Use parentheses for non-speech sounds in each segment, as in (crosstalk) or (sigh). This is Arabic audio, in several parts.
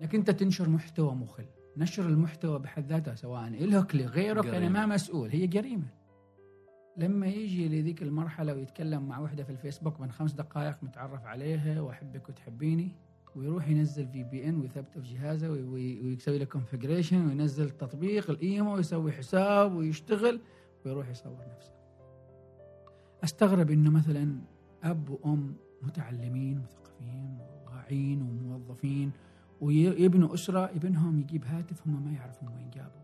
انك انت تنشر محتوى مخل. نشر المحتوى بحد ذاته سواء الك لغيرك أنا ما مسؤول هي جريمه لما يجي لذيك المرحلة ويتكلم مع وحدة في الفيسبوك من خمس دقائق متعرف عليها وأحبك وتحبيني ويروح ينزل في VPN ويثبته في جهازه ويسوي له configuration وينزل تطبيق الإيمو ويسوي حساب ويشتغل ويروح يصور نفسه. أستغرب إنه مثلا أب وأم متعلمين مثقفين وواعين وموظفين ويبنوا أسرة ابنهم يجيب هاتف هم ما يعرفون وين جابوا.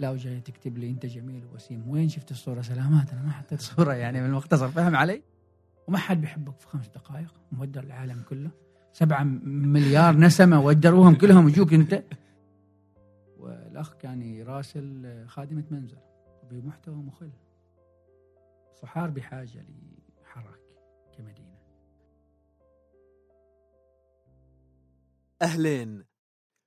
لا وجاي تكتب لي أنت جميل ووسيم وين شفت الصورة؟ سلامات أنا ما حطيت صورة يعني من المختصر فهم علي؟ وما حد بيحبك في خمس دقائق مودر العالم كله. سبعة مليار نسمة ودروهم كلهم يجوك أنت. والأخ كان يراسل خادمة منزل بمحتوى مخل. صحار بحاجة لحراك كمدينة. أهلين.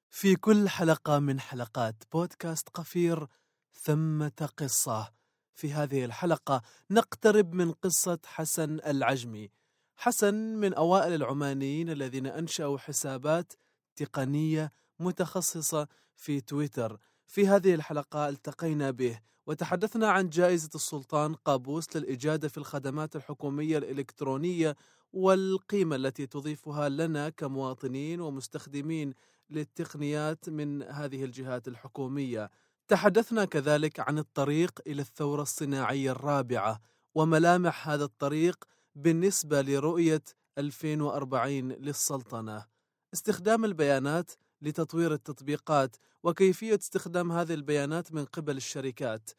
في كل حلقة من حلقات بودكاست قفير ثمة قصة. في هذه الحلقة نقترب من قصة حسن العجمي. حسن من أوائل العمانيين الذين أنشأوا حسابات تقنية متخصصة في تويتر. في هذه الحلقة التقينا به وتحدثنا عن جائزة السلطان قابوس للإجادة في الخدمات الحكومية الإلكترونية والقيمة التي تضيفها لنا كمواطنين ومستخدمين للتقنيات من هذه الجهات الحكومية. تحدثنا كذلك عن الطريق إلى الثورة الصناعية الرابعة وملامح هذا الطريق بالنسبة لرؤية 2040 للسلطنة. استخدام البيانات لتطوير التطبيقات وكيفية استخدام هذه البيانات من قبل الشركات.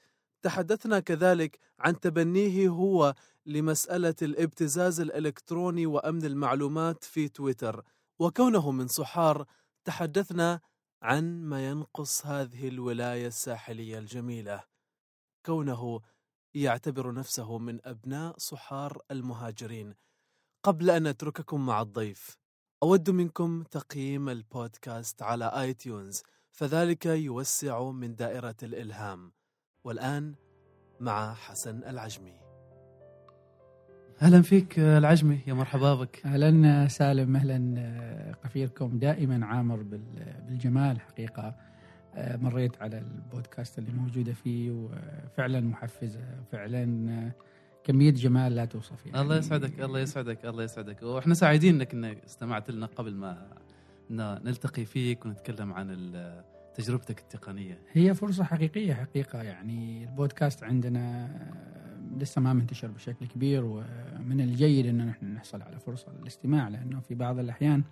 تحدثنا كذلك عن تبنيه هو لمسألة الابتزاز الإلكتروني وأمن المعلومات في تويتر وكونه من صحار تحدثنا عن ما ينقص هذه الولاية الساحلية الجميلة. كونه يعتبر نفسه من أبناء صحار المهاجرين. قبل أن أترككم مع الضيف أود منكم تقييم البودكاست على آي تيونز فذلك يوسع من دائرة الإلهام. والآن مع حسن العجمي. أهلا فيك العجمي يا مرحبا بك. أهلا سالم أهلا قفيركم دائما عامر بالجمال حقيقة. مريت على البودكاست اللي موجودة فيه وفعلا محفزه فعلا كمية جمال لا توصف يعني. الله يسعدك الله يسعدك الله يسعدك. وإحنا سعيدين انك إنك استمعت لنا قبل ما نلتقي فيك ونتكلم عن تجربتك التقنية؟ هي فرصة حقيقية حقيقة يعني البودكاست عندنا لسه ما منتشر بشكل كبير ومن الجيد إنه نحن نحصل على فرصة للاستماع لأنه في بعض الأحيان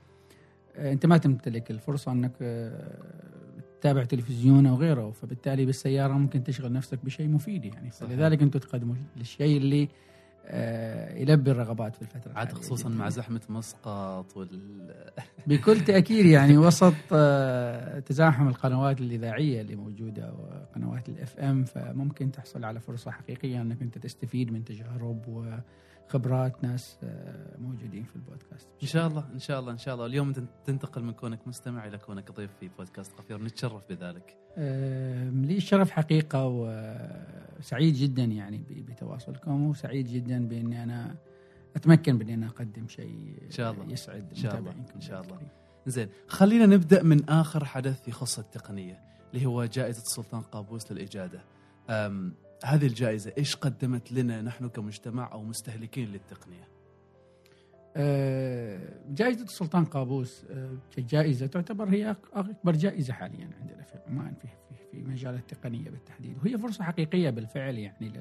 أنت ما تمتلك الفرصة إنك تتابع تلفزيون أو غيره فبالتالي بالسيارة ممكن تشغل نفسك بشيء مفيد يعني. فلذلك أنتم تقدموا الشيء اللي آه يلبي الرغبات في الفترة عاد خصوصا مع زحمة مسقط وال (laughs) بكل تأكيد يعني وسط آه تزاحم القنوات الإذاعية اللي موجودة وقنوات الاف ام فممكن تحصل على فرصة حقيقية أنك أنت تستفيد من تجارب و خبرات ناس آه، موجودين في البودكاست. إن شاء الله إن شاء الله إن شاء الله. اليوم تنتقل من كونك مستمع إلى كونك ضيف في بودكاست قفير. نتشرف بذلك. لي الشرف حقيقة وسعيد جدا يعني بتواصلكم وسعيد جدا بإني أنا أتمكن بإني أنا أقدم شيء إن شاء الله. يسعد إن شاء الله إن شاء الله. زين خلينا نبدأ من آخر حدث يخص التقنية اللي هو جائزة السلطان قابوس للإجادة. هذه الجائزة إيش قدمت لنا نحن كمجتمع أو مستهلكين للتقنية؟ آه، جائزة السلطان قابوس آه، كجائزة تعتبر هي أكبر جائزة حاليا عندنا في عمان في, في, في مجال التقنية بالتحديد. وهي فرصة حقيقية بالفعل يعني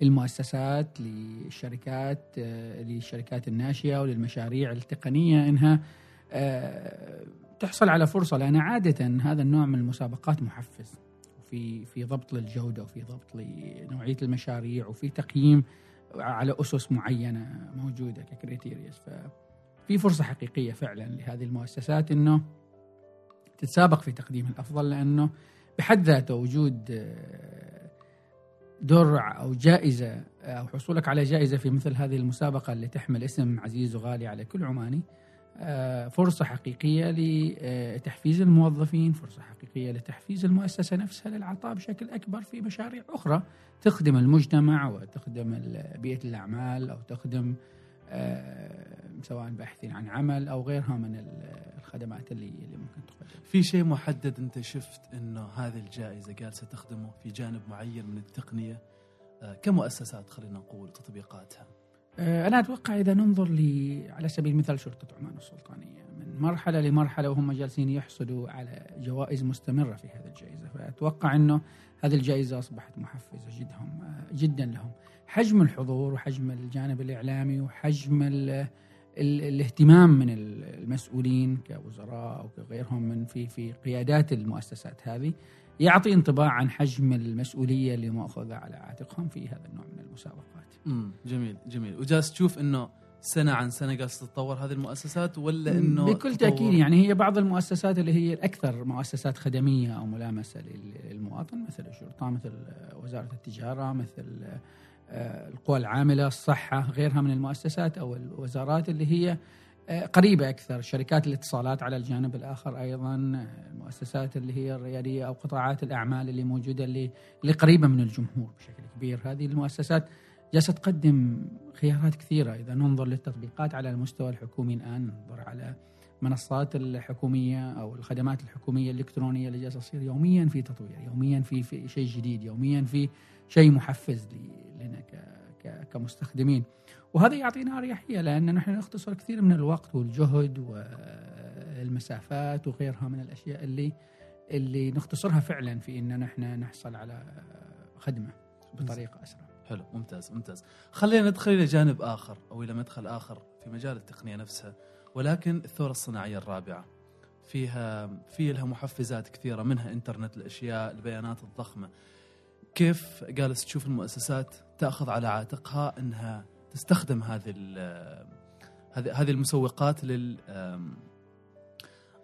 للمؤسسات للشركات آه، للشركات الناشئة وللمشاريع التقنية إنها تحصل على فرصة. لأن عادة هذا النوع من المسابقات محفز. في في ضبط للجودة وفي ضبط لنوعية المشاريع وفي تقييم على أسس معينة موجودة ككريتيريز ففي فرصة حقيقية فعلا لهذه المؤسسات إنه تتسابق في تقديم الأفضل لأنه بحد ذاته وجود آه، درع أو جائزة أو حصولك على جائزة في مثل هذه المسابقة اللي تحمل اسم عزيز وغالي على كل عماني آه، فرصة حقيقية لتحفيز الموظفين فرصة حقيقية لتحفيز المؤسسة نفسها للعطاء بشكل أكبر في مشاريع أخرى تخدم المجتمع وتخدم بيئة الأعمال أو تخدم آه، سواء باحثين عن عمل أو غيرها من الخدمات اللي ممكن في شيء محدد أنت شفت انه هذه الجائزة جالسه تخدمه في جانب معين من التقنية؟ آه، كمؤسسات خلينا نقول تطبيقاتها. آه، أنا أتوقع إذا ننظر لي على سبيل المثال شرطة عمان السلطانية من مرحلة لمرحلة وهم جالسين يحصدوا على جوائز مستمرة في هذه الجائزة. فأتوقع أنه هذه الجائزة أصبحت محفزة جدهم آه، جدا لهم. حجم الحضور وحجم الجانب الإعلامي وحجم ال ال الاهتمام من المسؤولين كوزراء أو كغيرهم من في في قيادات المؤسسات هذه يعطي انطباع عن حجم المسؤولية اللي مأخوذة على عاتقهم في هذا النوع من المسابقات. امم جميل جميل. وجالس تشوف إنه سنة عن سنة جالسه تتطور هذه المؤسسات ولا إنه بكل تأكيد يعني هي بعض المؤسسات اللي هي الأكثر مؤسسات خدمية أو ملامسة للمواطن مثل الشرطة مثل وزارة التجارة مثل آه، القوى العاملة الصحة غيرها من المؤسسات أو الوزارات اللي هي قريبة أكثر شركات الاتصالات على الجانب الآخر أيضا المؤسسات اللي هي الريادية أو قطاعات الأعمال اللي موجودة اللي اللي قريبة من الجمهور بشكل كبير هذه المؤسسات جالسة تقدم خيارات كثيرة إذا ننظر للتطبيقات على المستوى الحكومي الآن ننظر على منصات الحكومية أو الخدمات الحكومية الإلكترونية اللي جالسة تصير يوميا في تطوير، يوميا في, في شيء جديد، يوميا في شيء محفز لنا كمستخدمين. وهذا يعطينا أريحية لأن نحن نختصر كثير من الوقت والجهد والمسافات وغيرها من الأشياء اللي اللي نختصرها فعلا في إن نحن نحصل على خدمة بطريقة أسرع. حلو ممتاز ممتاز. خلينا ندخل إلى جانب آخر أو إلى مدخل آخر في مجال التقنية نفسها ولكن الثورة الصناعية الرابعة. فيها في لها محفزات كثيرة منها إنترنت الأشياء البيانات الضخمة. كيف جالس تشوف المؤسسات تأخذ على عاتقها إنها تستخدم هذه هذه هذه المسوقات لل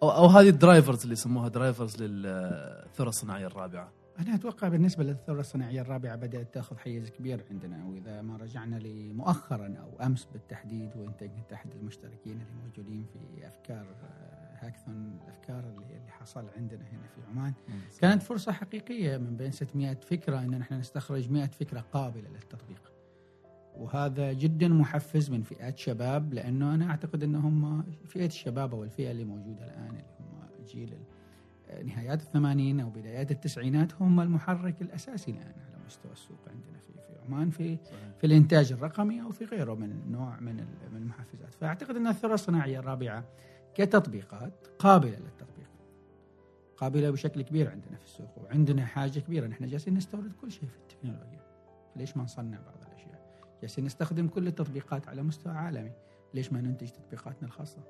أو أو هذه ال drivers اللي يسموها drivers للثوره الصناعية الرابعة. أنا أتوقع بالنسبة للثورة الصناعية الرابعة بدأت تأخذ حيز كبير عندنا. وإذا ما رجعنا لمؤخرا أو أمس بالتحديد وأنت كنت أحد المشتركين اللي موجودين في أفكار آه، هاكثون الأفكار اللي, اللي حصل عندنا هنا في عمان. كانت فرصة حقيقية من بين 600 فكرة أن نحن نستخرج 100 فكرة قابلة للتطبيق. وهذا جدا محفز من فئات شباب لأنه أنا أعتقد أنهم فئة الشباب أو الفئة اللي موجودة الآن اللي هم جيل نهايات الثمانين أو بدايات التسعينات هم المحرك الأساسي الآن على مستوى السوق عندنا في في عمان في صحيح. في الإنتاج الرقمي أو في غيره من نوع من من المحفزات، فأعتقد إن الثورة الصناعية الرابعة كتطبيقات قابلة للتطبيق. قابلة بشكل كبير عندنا في السوق وعندنا حاجة كبيرة نحن جالسين نستورد كل شيء في التكنولوجيا. ليش ما نصنع بعض؟ جالسين نستخدم كل التطبيقات على مستوى عالمي، ليش ما ننتج تطبيقاتنا الخاصة؟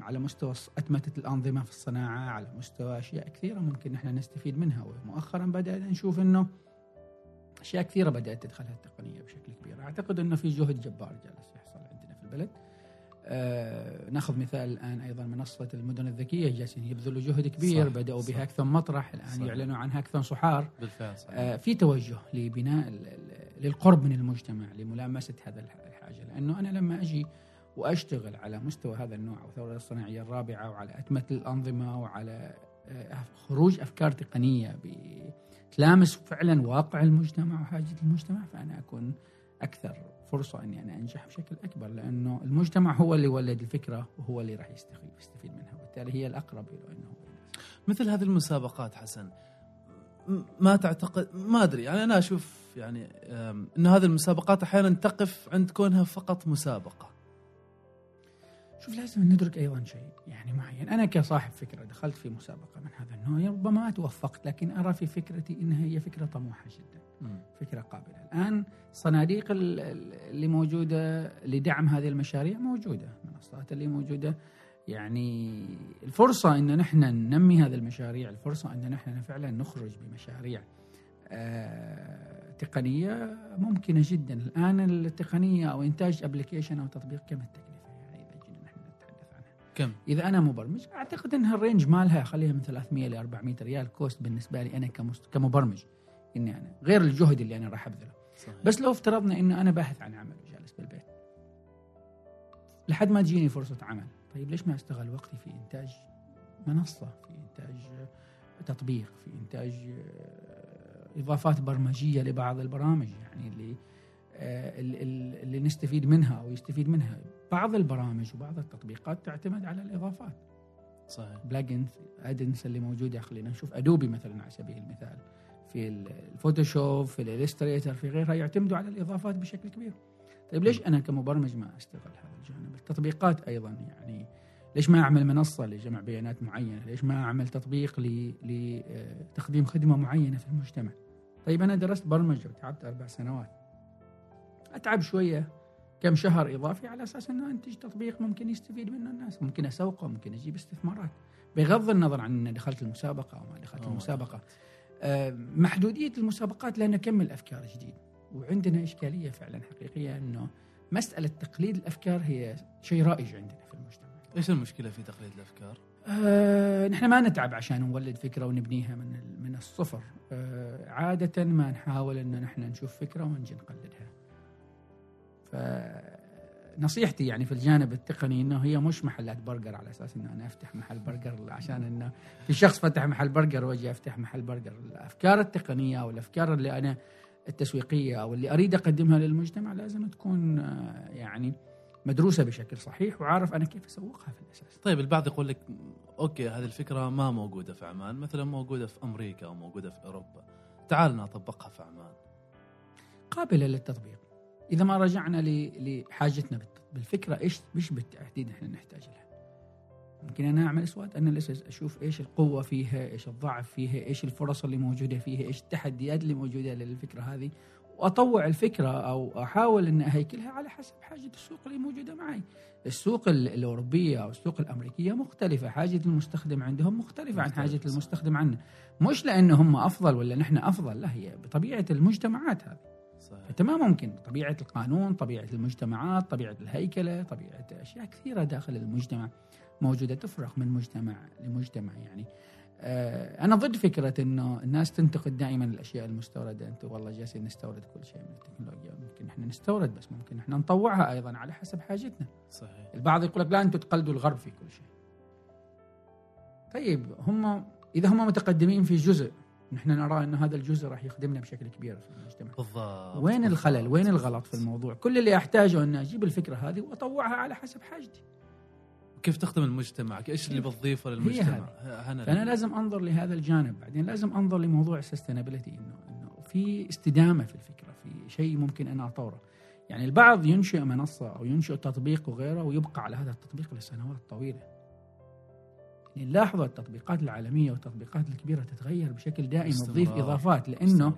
على مستوى أتمتة الأنظمة في الصناعة على مستوى أشياء كثيرة ممكن نحن نستفيد منها. ومؤخرا بدأنا نشوف أنه أشياء كثيرة بدأت تدخلها التقنية بشكل كبير. أعتقد أنه في جهد جبار جالس يحصل عندنا في البلد. أه نأخذ مثال الآن أيضا منصة المدن الذكية جالسين يبذلوا جهد كبير صح بدأوا بهاكثون مطرح. الآن صح. يعلنوا عن هاكثون صحار بالفعل صح. أه في توجه لبناء للقرب من المجتمع لملامسة هذا الحاجة لأنه أنا لما أجي وأشتغل على مستوى هذا النوع والثوره الصناعية الرابعة وعلى أتمة الأنظمة وعلى آه، خروج أفكار تقنية تلامس فعلا واقع المجتمع وحاجة المجتمع فأنا أكون أكثر فرصة إني أنا أنجح بشكل أكبر لأنه المجتمع هو اللي ولد الفكرة وهو اللي راح يستفيد منها وبالتالي هي الأقرب إلى إنه مثل هذه المسابقات حسن ما تعتقد ما أدري يعني أنا يعني إن هذه المسابقات أحيانا تقف عند كونها فقط مسابقة. شوف لازم ندرك أيضا شيء يعني معين. أنا كصاحب فكرة دخلت في مسابقة من هذا النوع ربما ما توفقت لكن أرى في فكرتي إنها هي فكرة طموحة جدا م. فكرة قابلة. الآن صناديق اللي موجودة لدعم هذه المشاريع موجودة المنصات اللي موجودة. يعني الفرصة إن نحن ننمي هذه المشاريع الفرصة إن نحن فعلا نخرج بمشاريع آه تقنية ممكنة جدا. الآن التقنية أو إنتاج application أو تطبيق كم التكلفة كم؟ إذا أنا مبرمج أعتقد انها ال range مالها خليها من 300 ل 400 ريال cost بالنسبة لي أنا كمبرمج. إني أنا غير الجهد اللي أنا راح أبذله. صحيح. بس لو افترضنا إنه أنا باحث عن عمل وجالس بالبيت. لحد ما تجيني فرصة عمل. طيب ليش ما استغل وقتي في إنتاج منصة في إنتاج تطبيق في إنتاج إضافات برمجية لبعض البرامج يعني اللي آه، اللي نستفيد منها أو يستفيد منها. بعض البرامج وبعض التطبيقات تعتمد على الإضافات. صحيح. plugins add-ons اللي موجودة خلينا نشوف ادوبي مثلا على سبيل المثال. في الفوتوشوب في الالستريتر في غيرها يعتمدوا على الإضافات بشكل كبير. طيب ليش أنا كمبرمج ما استغل هذا الجانب؟ التطبيقات أيضا يعني ليش ما أعمل منصة لجمع بيانات معينة؟ ليش ما أعمل تطبيق لتقديم خدمة معينة في المجتمع؟ طيب أنا درست برمجة وتعبت أربع سنوات. أتعب شوية كم شهر إضافي على أساس إنه أنتج تطبيق ممكن يستفيد منه الناس ممكن أسوقه ممكن أجيب استثمارات. بغض النظر عن ان دخلت المسابقة أو ما دخلت المسابقة آه، محدودية المسابقات لأن كم الافكار جديد. وعندنا إشكالية فعلا حقيقية إنه مسألة تقليد الأفكار هي شيء رائج عندنا في المجتمع. إيش المشكلة في تقليد الأفكار؟ آه نحن ما نتعب عشان نولد فكرة ونبنيها من من الصفر. آه عادة ما نحاول ان نحن نشوف فكرة ونجي نقلدها. فنصيحتي يعني في الجانب التقني إنه هي مش محلات برجر على أساس إنه أنا أفتح محل برجر عشان إنه في شخص فتح محل برجر وأجي أفتح محل برجر. الأفكار التقنية أو الأفكار اللي أنا التسويقية أو اللي أريد أقدمها للمجتمع لازم تكون آه، يعني مدروسة بشكل صحيح وعارف أنا كيف أسوقها في الأساس. طيب البعض يقول لك okay هذه الفكرة ما موجودة في عمان، مثلا موجودة في أمريكا أو موجودة في أوروبا. تعال نطبقها في عمان. قابلة للتطبيق. إذا ما رجعنا لحاجتنا بالفكرة إيش إيش بالتحديد إحنا نحتاج لها. ممكن أنا أعمل سوات اناليسيس أشوف إيش القوة فيها، إيش الضعف فيها، إيش الفرص اللي موجودة فيها، إيش التحديات اللي موجودة للفكرة هذه واطوع الفكرة أو أحاول إن أهيكلها على حسب حاجة السوق اللي موجودة معي. السوق الأوروبية أو السوق الأمريكية مختلفة، حاجة المستخدم عندهم مختلفة عن حاجة المستخدم عنا. مش لأنه هم أفضل ولا نحن أفضل، لا هي بطبيعة المجتمعات هذه. صحيح. فما ممكن طبيعة القانون، طبيعة المجتمعات، طبيعة الهيكلة، طبيعة أشياء كثيرة داخل المجتمع موجودة تفرق من مجتمع لمجتمع يعني. آه، أنا ضد فكرة إنه الناس تنتقد دائما الأشياء المستوردة. أنتم والله جالسين نستورد كل شيء من التكنولوجيا. ممكن إحنا نستورد بس ممكن إحنا نطوعها أيضا على حسب حاجتنا. صحيح. البعض يقول لك لا أنتم تقلدوا الغرب في كل شيء. طيب هم إذا هم متقدمين في جزء نحن نرى ان هذا الجزء راح يخدمنا بشكل كبير في المجتمع. بالضبط وين الخلل؟ وين الغلط في الموضوع؟ كل اللي أحتاجه ان أجيب الفكرة هذه وأطوعها على حسب حاجتي. كيف تخدم المجتمع إيش اللي بتضيفه للمجتمع؟ فأنا لازم أنظر لهذا الجانب بعدين لازم أنظر لموضوع السستينابيلتي انه إنه في استدامة في الفكرة في شيء ممكن أنا أطوره. يعني البعض ينشئ منصة أو ينشئ تطبيق وغيره ويبقى على هذا التطبيق لسنوات طويلة. يعني نلاحظ التطبيقات العالمية والتطبيقات الكبيرة تتغير بشكل دائم وتضيف إضافات لأنه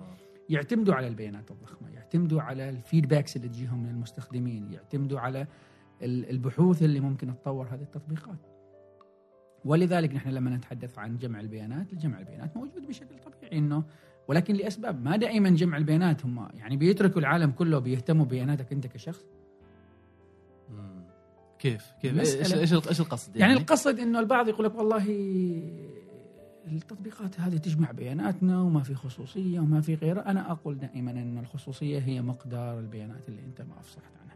يعتمدوا على البيانات الضخمة يعتمدوا على الفيدباكس اللي تجيهم من المستخدمين يعتمدوا على البحوث اللي ممكن تطور هذه التطبيقات. ولذلك نحن لما نتحدث عن جمع البيانات جمع البيانات موجود بشكل طبيعي إنه ولكن لأسباب ما دائما جمع البيانات هم يعني بيتركوا العالم كله بيهتموا ببياناتك أنت كشخص. كيف؟ كيف؟ إيش إيش إيش القصد يعني, يعني القصد إنه البعض يقول لك والله التطبيقات هذه تجمع بياناتنا وما في خصوصية وما في غيره أنا أقول دائما إن الخصوصية هي مقدار البيانات اللي أنت ما أفصحت عنها.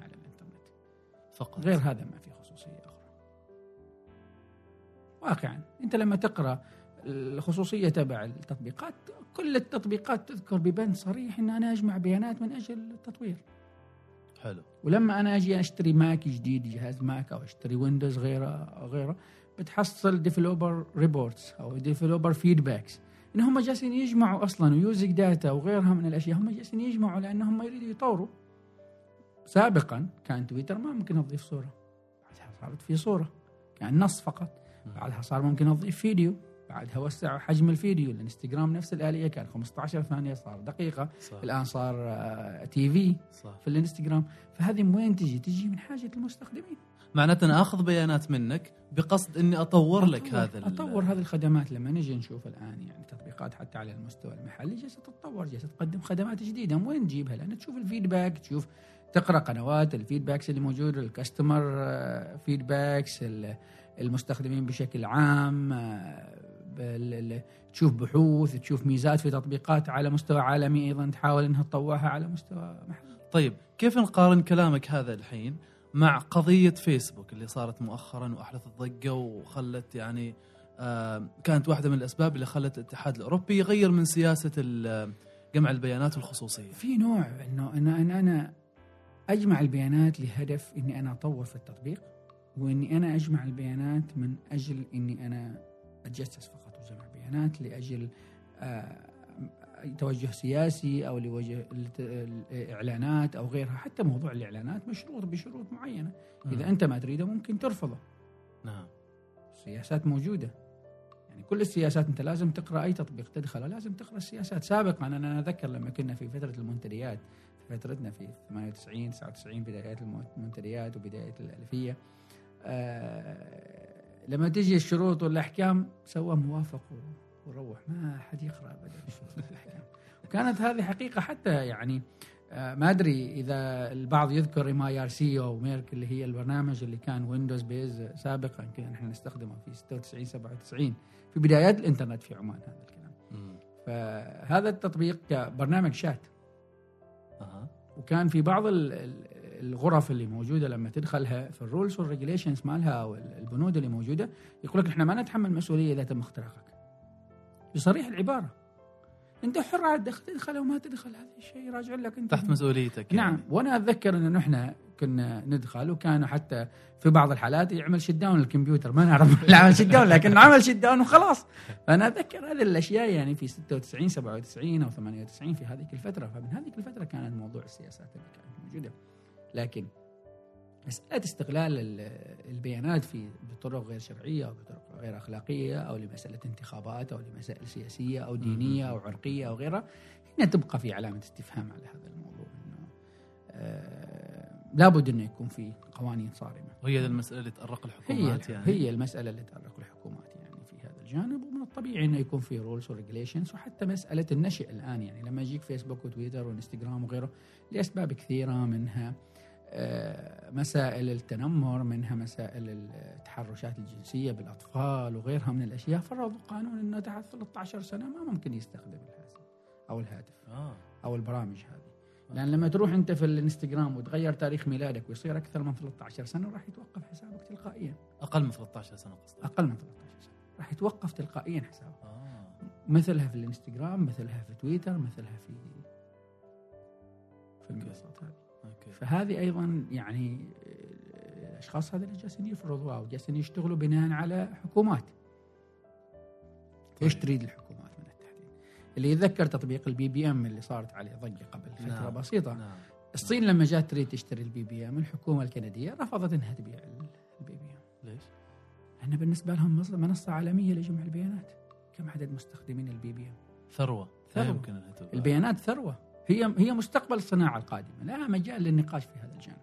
فقط. غير هذا ما في خصوصية أخرى. واقعا. أنت لما تقرأ الخصوصية تبع التطبيقات كل التطبيقات تذكر ببند صريح أن أنا أجمع بيانات من أجل التطوير. حلو. ولما أنا أجي أشتري ماك جديد جهاز ماك أو أشتري ويندوز غيره غيره بتحصل developer reports أو developer feedbacks إن هم جالسين يجمعوا أصلا و usage data وغيرها من الأشياء هم جالسين يجمعوا لأنهم يريدوا يطوروا. سابقا كان تويتر ما ممكن اضيف صورة بعدها صارت في صورة كان نص فقط بعدها صار ممكن اضيف فيديو بعدها وسع حجم الفيديو الانستغرام نفس الآلية كان 15 ثانية صار دقيقة صح. الآن صار TV صح. في الإنستغرام فهذه من وين تجي؟ تجي من حاجة المستخدمين معناته أنا آخذ بيانات منك بقصد إني أطور, أطور لك هذا أطور هذه الخدمات لما نجي نشوف الآن يعني تطبيقات حتى على المستوى المحلي جالسة تتطور جالسة تقدم خدمات جديدة من وين تجيبها؟ لأن تشوف ال feedback تشوف تقرأ قنوات ال feedbacks اللي موجود ال customer feedbacks المستخدمين بشكل عام آه، تشوف بحوث تشوف ميزات في تطبيقات على مستوى عالمي أيضا تحاول إنها تطوعها على مستوى محلي. طيب كيف نقارن كلامك هذا الحين مع قضية فيسبوك اللي صارت مؤخرا واحدثت ضجه وخلت يعني آه كانت واحدة من الأسباب اللي خلت الاتحاد الأوروبي يغير من سياسة جمع البيانات الخصوصية؟ في نوع إنه أنا أنا أجمع البيانات لهدف إني أنا أطور في التطبيق وإني أنا أجمع البيانات من أجل إني أنا أتجسس فقط وجمع بيانات لأجل آه، توجه سياسي أو لوجه الإعلانات أو غيرها حتى موضوع الإعلانات مشروط بشروط معينة. إذا. أنت ما تريده ممكن ترفضه. نعم. السياسات موجودة. يعني كل السياسات أنت لازم تقرأ أي تطبيق تدخله لازم تقرأ السياسات. سابقا أنا أتذكر لما كنا في فترة المنتديات فترتنا في 98 99 بدايات المنتديات وبداية الألفية. آه لما تجي الشروط والأحكام سوى موافق وروح ما حد يقرأ ابدا الشروط والأحكام. وكانت هذه حقيقة حتى يعني آه ما أدري إذا البعض يذكر mIRC أو ميرك اللي هي البرنامج اللي كان Windows based سابقا كنا نحن نستخدمه في 96 97 في بدايات الإنترنت في عمان هذا الكلام. فهذا التطبيق برنامج شات. وكان في بعض ال- ال- الغرف اللي موجودة لما تدخلها في ال rules وال regulations مالها أو البنود اللي موجودة يقول لك إحنا ما نتحمل مسؤولية إذا تم اختراقك. بصريح العبارة. أنت حر عاد تدخل أو ما تدخل هذا الشيء راجع لك أنت. تحت مسؤوليتك نعم يعني. وأنا أتذكر إنه نحن كنا ندخل. وكانوا حتى في بعض الحالات يعمل shut down الكمبيوتر. ما نعرف عمل shut down لكن عمل shut down وخلاص. فأنا أتذكر هذه الأشياء يعني في 96 97 أو 98 في هذيك الفترة. فمن هذيك الفترة كانت موضوع السياسات اللي كانت موجودة. لكن مسألة استغلال ال- البيانات في بطرق غير شرعية أو بطرق غير أخلاقية أو لمسألة انتخابات أو لمسائل سياسية أو دينية أو عرقية أو غيرها هنا تبقى في علامة استفهام على هذا الموضوع إنه آه لابد إنه يكون في قوانين صارمة. وهي المسألة اللي تأرق هي الحكومات يعني. هي المسألة اللي تأرق الحكومات يعني في هذا الجانب. ومن الطبيعي إنه يكون في rules و regulations وحتى مسألة النشئ الآن يعني. لما يجيك فيسبوك وتويتر وانستغرام وغيره لأسباب كثيرة منها آه، مسائل التنمر منها مسائل التحرشات الجنسية بالأطفال وغيرها من الأشياء. فرضوا قانون إنه تحت 13 سنة ما ممكن يستخدم الهاتف أو الهاتف آه. أو البرامج هذه. لأن لما تروح أنت في الإنستغرام وتغير تاريخ ميلادك ويصير أكثر من 13 سنة راح يتوقف حسابك تلقائيا. أقل من 13 سنة قصدك؟ أقل من 13 سنة. راح يتوقف تلقائيا حسابك. آه. مثلها في الإنستغرام مثلها في تويتر مثلها في في المنصات هذه. أوكي. فهذه أيضا يعني آه، الأشخاص هذول جالسين يفرضوا أو جالسين يشتغلوا بناء على حكومات. إيش طيب. تريد الحكومات من التحديد اللي يتذكر تطبيق ال BBM اللي صارت عليه ضجة قبل فترة نعم. بسيطة. نعم. الصين لما جات تريد تشتري ال BBM الحكومة الكندية رفضت إنها تبيع ال BBM ليش؟ لأن بالنسبة لهم منصة عالمية لجمع البيانات كم عدد مستخدمين ال BBM ثروة ثروة. لا يمكن تبقى البيانات ثروة. هي هي مستقبل الصناعة القادمة. لا مجال للنقاش في هذا الجانب.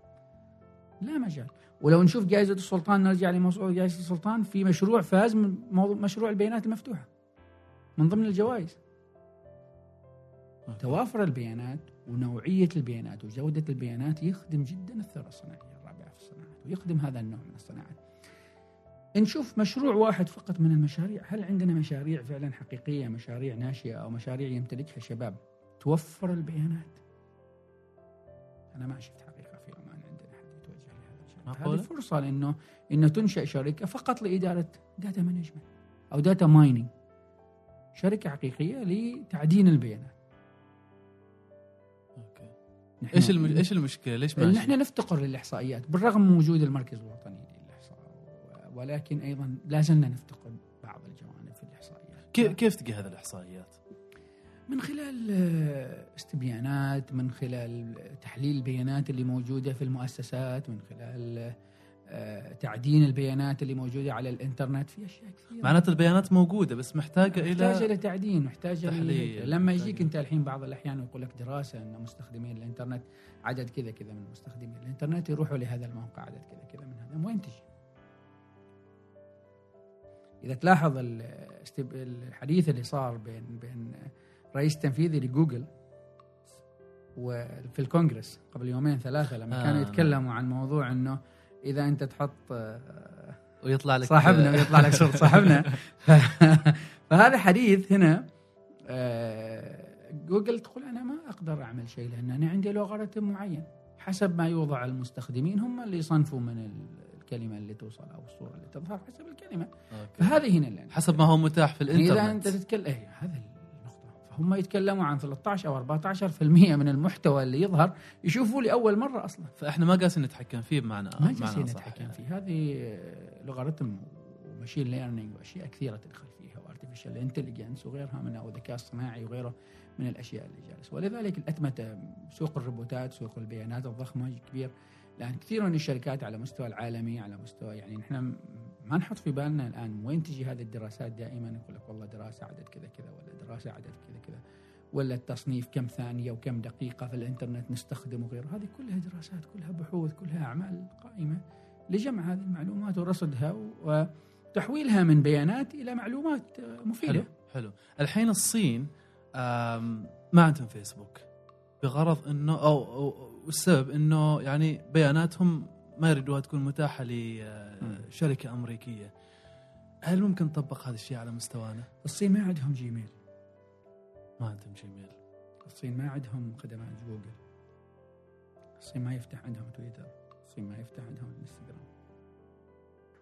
لا مجال. ولو نشوف جائزة السلطان نرجع لموضوع جائزة السلطان في مشروع فاز من مشروع البيانات المفتوحة من ضمن الجوائز. توافر البيانات ونوعية البيانات وجودة البيانات يخدم جدا الثورة الصناعية الرابعة في الصناعات ويخدم هذا النوع من الصناعات. نشوف مشروع واحد فقط من المشاريع. هل عندنا مشاريع فعلا حقيقية مشاريع ناشئة أو مشاريع يمتلكها شباب؟ توفر البيانات. أنا ما شفت حقيقة في عمان عندنا حد يتوجه لهذا معقولة؟ هذه فرصة لأنه إنه تنشأ شركة فقط لإدارة data management أو data mining شركة حقيقية لتعدين البيانات. إيش. إيش المشكلة؟ ليش ماشي؟ نحن نفتقر للإحصائيات بالرغم من وجود المركز الوطني للإحصاء ولكن أيضا لا زلنا نفتقر بعض الجوانب في الإحصائيات كيف كيف تلقى هذه الإحصائيات؟ من خلال آه، استبيانات من خلال تحليل البيانات اللي موجودة في المؤسسات من خلال آه، تعدين البيانات اللي موجودة على الإنترنت في أشياء كثيرة معناته البيانات موجودة بس محتاجة محتاجة إلى لتعدين محتاجة تحليل، لما. يجيك أنت الحين بعض الأحيان يقول لك دراسة إن مستخدمين الإنترنت عدد كذا كذا من مستخدمين الإنترنت يروحوا لهذا الموقع عدد كذا كذا من هذا وين تجي؟ إذا تلاحظ الحديث اللي صار بين بين رئيس التنفيذي لجوجل وفي الكونغرس قبل يومين ثلاثة لما آه، كانوا. يتكلموا عن موضوع إنه إذا أنت تحط آه، ويطلع لك صاحبنا ويطلع لك صورة (laughs) صاحبنا. (laughs) فهذا حديث هنا آه، جوجل تقول أنا ما أقدر أعمل شيء لأن أنا عندي لوغاريتم معين حسب ما يوضع المستخدمين هم اللي يصنفوا من ال- الكلمة اللي توصل أو الصورة اللي تظهر حسب الكلمة. أوكي. فهذه هنا اللي حسب ما هو متاح في يعني اذا أنت الانترنت تتكلم إيه هذا هم يتكلموا عن 13 أو 14% من المحتوى اللي يظهر يشوفوا لأول مرة أصلا. فإحنا ما قاسين نتحكم فيه بمعنى ما أصح. نتحكم. فيه. هذه لوغاريتم و machine learning وأشياء كثيرة تدخل فيها و artificial intelligence وغيرها من الذكاء الصناعي وغيره من الأشياء اللي جالس ولذلك الأتمتة سوق الروبوتات سوق البيانات الضخمة كبير لأن كثير من الشركات على مستوى العالمي على مستوى يعني نحن ما نحط في بالنا الآن وين تجي هذه الدراسات دائما؟ يقول لك والله دراسة عدد كذا كذا ولا دراسة عدد كذا كذا ولا التصنيف كم ثانية وكم دقيقة في الإنترنت نستخدم وغيره. هذه كلها دراسات كلها بحوث كلها أعمال قائمة لجمع هذه المعلومات ورصدها وتحويلها من بيانات إلى معلومات مفيدة. حلو حلو. الحين الصين ما عندهم فيسبوك بغرض إنه أو, أو السبب إنه يعني بياناتهم ما يريدوها تكون متاحة لشركة أمريكية. هل ممكن نطبق هذا الشيء على مستوانا؟ الصين ما عندهم جيميل ما عندهم جيميل الصين ما عندهم خدمات جوجل. الصين ما يفتح عندهم تويتر. الصين ما يفتح عندهم الانستغرام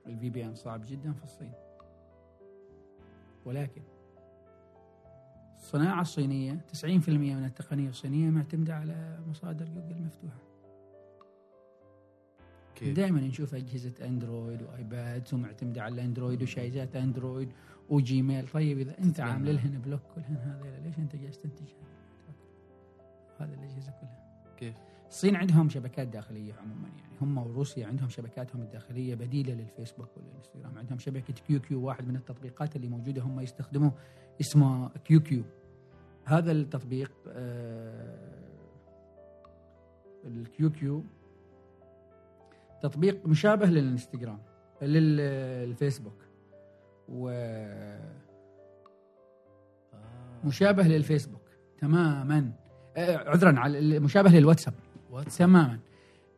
ال VPN صعب جدا في الصين. ولكن الصناعة الصينية 90% من التقنية الصينية معتمدة على مصادر جوجل مفتوحة. كيف؟ دائما نشوف أجهزة أندرويد وآيباد ومعتمدة على الأندرويد وشاشات أندرويد وجيميل طيب أنت تتبنى. عامل لهن block كلهن هذيلا ليش أنت جالس تنتج؟ هذه الأجهزة كلها كيف؟ الصين عندهم شبكات داخلية عموما يعني هم وروسيا عندهم شبكاتهم الداخلية بديلة للفيسبوك والإنستغرام عندهم شبكة QQ واحد من التطبيقات اللي موجودة هم يستخدموه اسمه QQ هذا التطبيق آه ال QQ تطبيق مشابه للانستغرام للفيسبوك. ومشابه آه. للفيسبوك تماما. آه، عذرا على مشابه للواتساب. واتس تماما.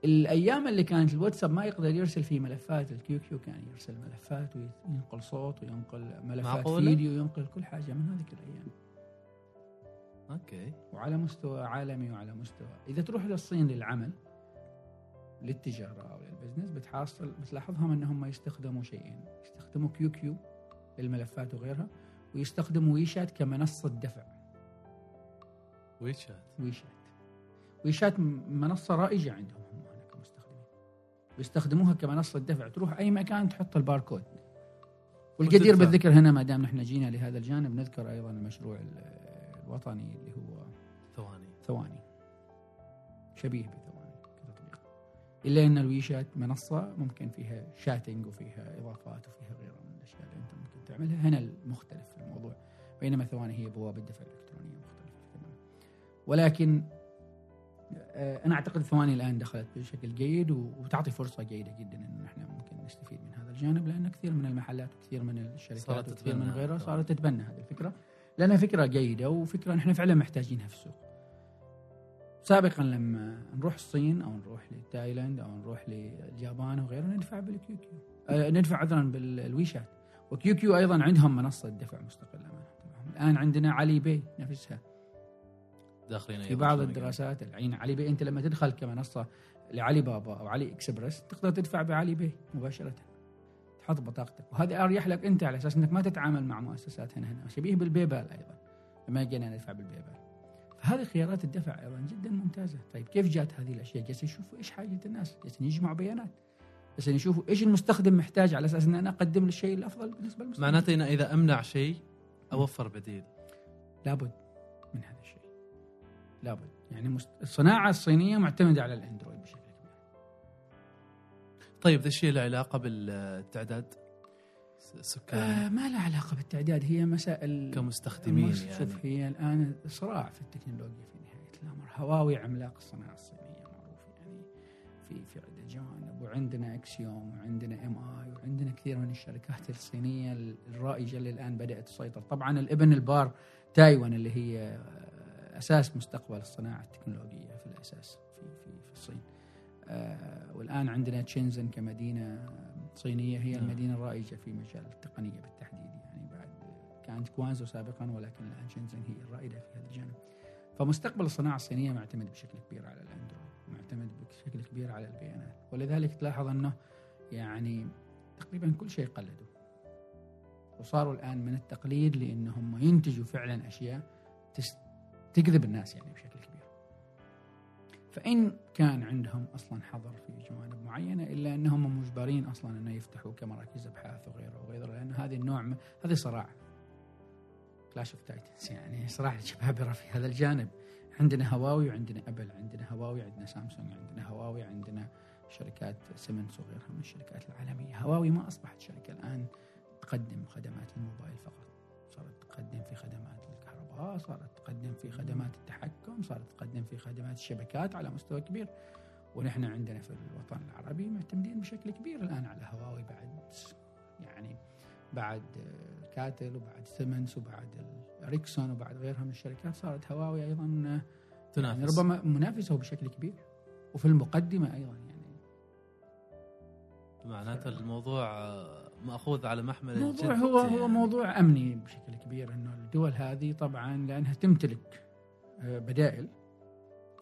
الأيام اللي كانت الواتساب ما يقدر يرسل فيه ملفات ال QQ كان يرسل ملفات وينقل صوت وينقل ملفات معقولة؟ فيديو وينقل كل حاجة من هذيك الأيام. أوكي. وعلى مستوى عالمي وعلى مستوى. إذا تروح للصين للعمل للتجارة أو لل business بتحصل بتلاحظهم إنهم يستخدموا شيئين يستخدموا QQ للملفات وغيرها ويستخدموا ويشات كمنصة دفع. ويشات. ويشات. م- منصة رائجة عندهم هم هنا كمستخدمين. ويستخدموها كمنصة دفع. تروح أي مكان تحط الباركود. والجدير وتدفع. بالذكر هنا ما دام نحن جينا لهذا الجانب نذكر أيضا المشروع ال- الوطني اللي هو ثواني. ثواني. شبيه كتطبيق إلا أن الويشات منصة ممكن فيها شاتنج وفيها إضافات وفيها غيرها من الأشياء اللي أنت ممكن تعملها. هنا المختلف في الموضوع بينما ثواني هي بوابة دفع إلكترونية مختلفة تماما. ولكن آه، أنا أعتقد ثواني الآن دخلت بشكل جيد وتعطي فرصة جيدة جدا أن نحن ممكن نستفيد من هذا الجانب لأن كثير من المحلات وكثير من الشركات صارت وكثير من غيرها. صارت تتبنى هذه الفكرة. لأنها فكرة جيدة وفكرة نحن فعلا محتاجينها في السوق. سابقا لما نروح الصين أو نروح لتايلاند أو نروح لليابان وغيره ندفع بال QQ آه ندفع عذرا بالويشات. و QQ أيضا عندهم منصة دفع مستقلة معهم. الآن عندنا علي باي نفسها. داخلين في بعض الدراسات الحين علي باي أنت لما تدخل كمنصة لعلي بابا أو علي اكسبرس تقدر تدفع بعلي باي مباشرة. تحط بطاقتك. وهذا أريح لك أنت على أساس إنك ما تتعامل مع مؤسسات هنا هنا. شبيه بالبيبال أيضا. لما جينا ندفع بالبيبال. فهذه خيارات الدفع أيضا جدا ممتازة. طيب كيف جات هذه الأشياء؟ جالسين يشوفوا إيش حاجة الناس جالسين يجمعوا بيانات. جالسين يشوفوا إيش المستخدم محتاج على أساس إن أنا أقدم له الشيء الأفضل بالنسبة للمستخدم. معناته إن إذا أمنع شيء أوفر بديل. لابد من هذا الشيء. لابد. يعني. الصناعة الصينية معتمدة على الأندرويد بشكل كبير. طيب ذا الشيء له علاقة بالتعداد؟ السكان آه ما له علاقة بالتعداد. هي مسائل كمستخدمين يعني. شوف هي الآن صراع في التكنولوجيا في نهاية الأمر. هواوي عملاق الصناعة الصينية معروف يعني في في عدة جوانب وعندنا شاومي وعندنا MI وعندنا كثير من الشركات الصينية الرائجة اللي الآن بدأت تسيطر. طبعا الابن البار تايوان اللي هي أساس مستقبل الصناعة التكنولوجية في الأساس في في في الصين. آه، والآن عندنا تشينزن كمدينة صينية هي نعم. المدينة الرائجة في مجال التقنية بالتحديد يعني بعد كانت كوانزو سابقا ولكن الآن شنزن هي الرائدة في هذا الجانب. فمستقبل الصناعة الصينية معتمد بشكل كبير على الأندرويد، معتمد بشكل كبير على البيانات، ولذلك تلاحظ أنه يعني تقريبا كل شيء قلدوا. وصاروا الآن من التقليد لأنهم ينتجوا فعلا أشياء تس- تجذب الناس يعني بشكل كبير فإن كان عندهم أصلا حظر في جوانب معينة إلا أنهم مجبرين أصلا أنه يفتحوا كمراكز أبحاث وغيره وغيره لأن هذه النوع من- هذه صراع. clash of titans يعني صراع الجبابرة في هذا الجانب. عندنا هواوي وعندنا أبل عندنا هواوي عندنا سامسونج عندنا هواوي عندنا شركات سيمنز وغيرها من الشركات العالمية. هواوي ما أصبحت شركة الآن تقدم خدمات الموبايل فقط صارت تقدم في خدمات الكهرباء صارت تقدم في خدمات التحكم صارت تقدم في خدمات الشبكات على مستوى كبير. ونحن عندنا في الوطن العربي معتمدين بشكل كبير الآن على هواوي بعد يعني بعد كاتل وبعد سيمنز وبعد اريكسون وبعد غيرها من الشركات صارت هواوي أيضا آه، يعني تنافس. ربما منافسة بشكل كبير. وفي المقدمة أيضا يعني. معناته الموضوع مأخوذ على محمل الموضوع الجد هو يعني. هو موضوع أمني بشكل كبير إنه الدول هذه طبعا لأنها تمتلك آه، بدائل.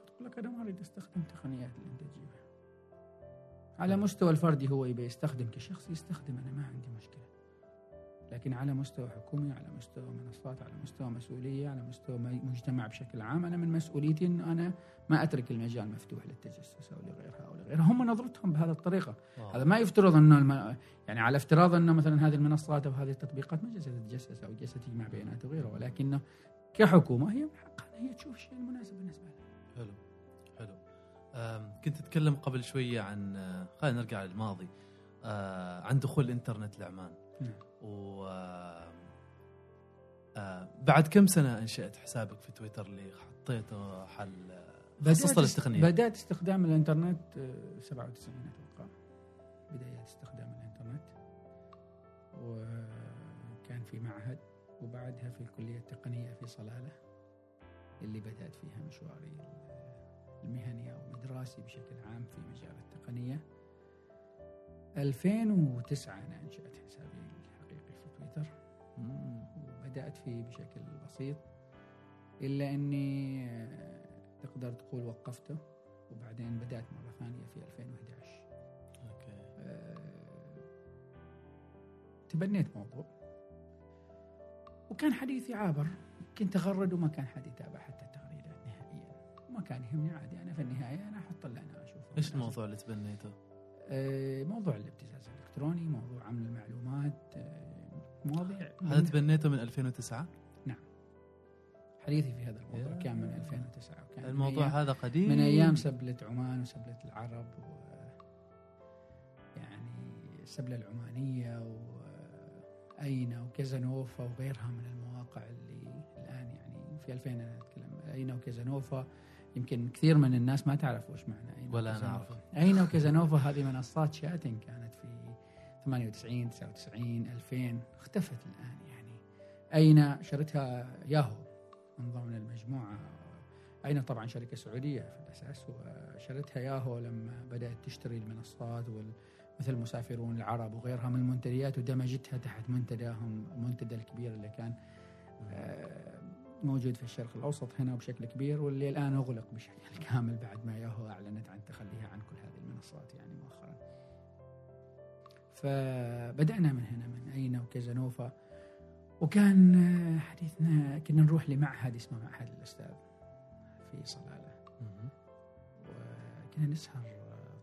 تقول لك أنا ما أريد أستخدم تقنيات اللي انت تجيبها. على مستوى الفردي هو يبي يستخدم كشخص يستخدم أنا ما عندي مشكلة. لكن على مستوى حكومي على مستوى منصات على مستوى مسؤولية على مستوى مجتمع بشكل عام أنا من مسؤوليتي إن أنا ما أترك المجال مفتوح للتجسس أو لغيرها أو لغيرها هم نظرتهم بهذه الطريقة واو. هذا ما يفترض إنه الم... يعني على افتراض إنه مثلا هذه المنصات أو هذه التطبيقات ما جالسة تتجسس أو جالسة تجمع بيانات وغيره ولكنه كحكومة هي من حقها هي تشوف الشيء المناسب بالنسبة لها. حلو حلو كنت تتكلم قبل شوية عن آه، خلينا نرجع للماضي آه، عن دخول الإنترنت لعمان نعم. و آه، آه، بعد كم سنة أنشأت حسابك في تويتر اللي حطيته حل خصصته بدأت للتقنيه بدأت استخدام الإنترنت آه، 97 أتوقع. بدايه استخدام الإنترنت. وكان في معهد وبعدها في الكلية التقنية في صلالة اللي بدأت فيها مشواري المهني أو الدراسي بشكل عام في مجال التقنية. 2009 أنا أنشأت حسابي. وبدأت فيه بشكل بسيط إلا أني آه، تقدر تقول وقفته وبعدين بدأت مرة ثانية في 2011 أوكي آه، تبنيت موضوع وكان حديثي عابر كنت أغرد وما كان حد يتابع حتى التغريدات نهائيا وما كان يهمني عادي أنا في النهاية أنا أحط اللي أنا أشوفه مناسب. الموضوع اللي تبنيته؟ آه، موضوع الابتزاز الإلكتروني موضوع عمل المعلومات مواضيع هذا تبنيته من 2009 حديثي في هذا الموضوع يا. كان من 2009 وكان الموضوع هذا قديم. من أيام سبلة عمان وسبلة العرب و يعني السبله العمانية واينا وكازانوفا وغيرها من المواقع اللي الآن يعني في 2000 أنا أتكلم. اينا وكازانوفا يمكن كثير من الناس ما تعرف وش معنى اينا ولا وكازانوفا. أعرف. اينا وكازانوفا هذه منصات شاتنج كانت. 98 99 2000 اختفت الآن يعني. اينا شرتها ياهو؟ من ضمن المجموعة. اينا طبعا شركة سعودية في الأساس؟ وشرتها ياهو لما بدأت تشتري المنصات وال مثل مسافرون العرب وغيرها من المنتديات ودمجتها تحت منتداهم المنتدى الكبير اللي كان آه، موجود في الشرق الأوسط هنا بشكل كبير واللي الآن أغلق بشكل (laughs) كامل بعد ما ياهو أعلنت عن تخليها عن كل هذه المنصات يعني مؤخرا. فبدأنا من هنا من اينا وكازانوفا وكان حديثنا كنا نروح لمعهد اسمه معهد الأستاذ في صلالة. مم. وكنا نسهر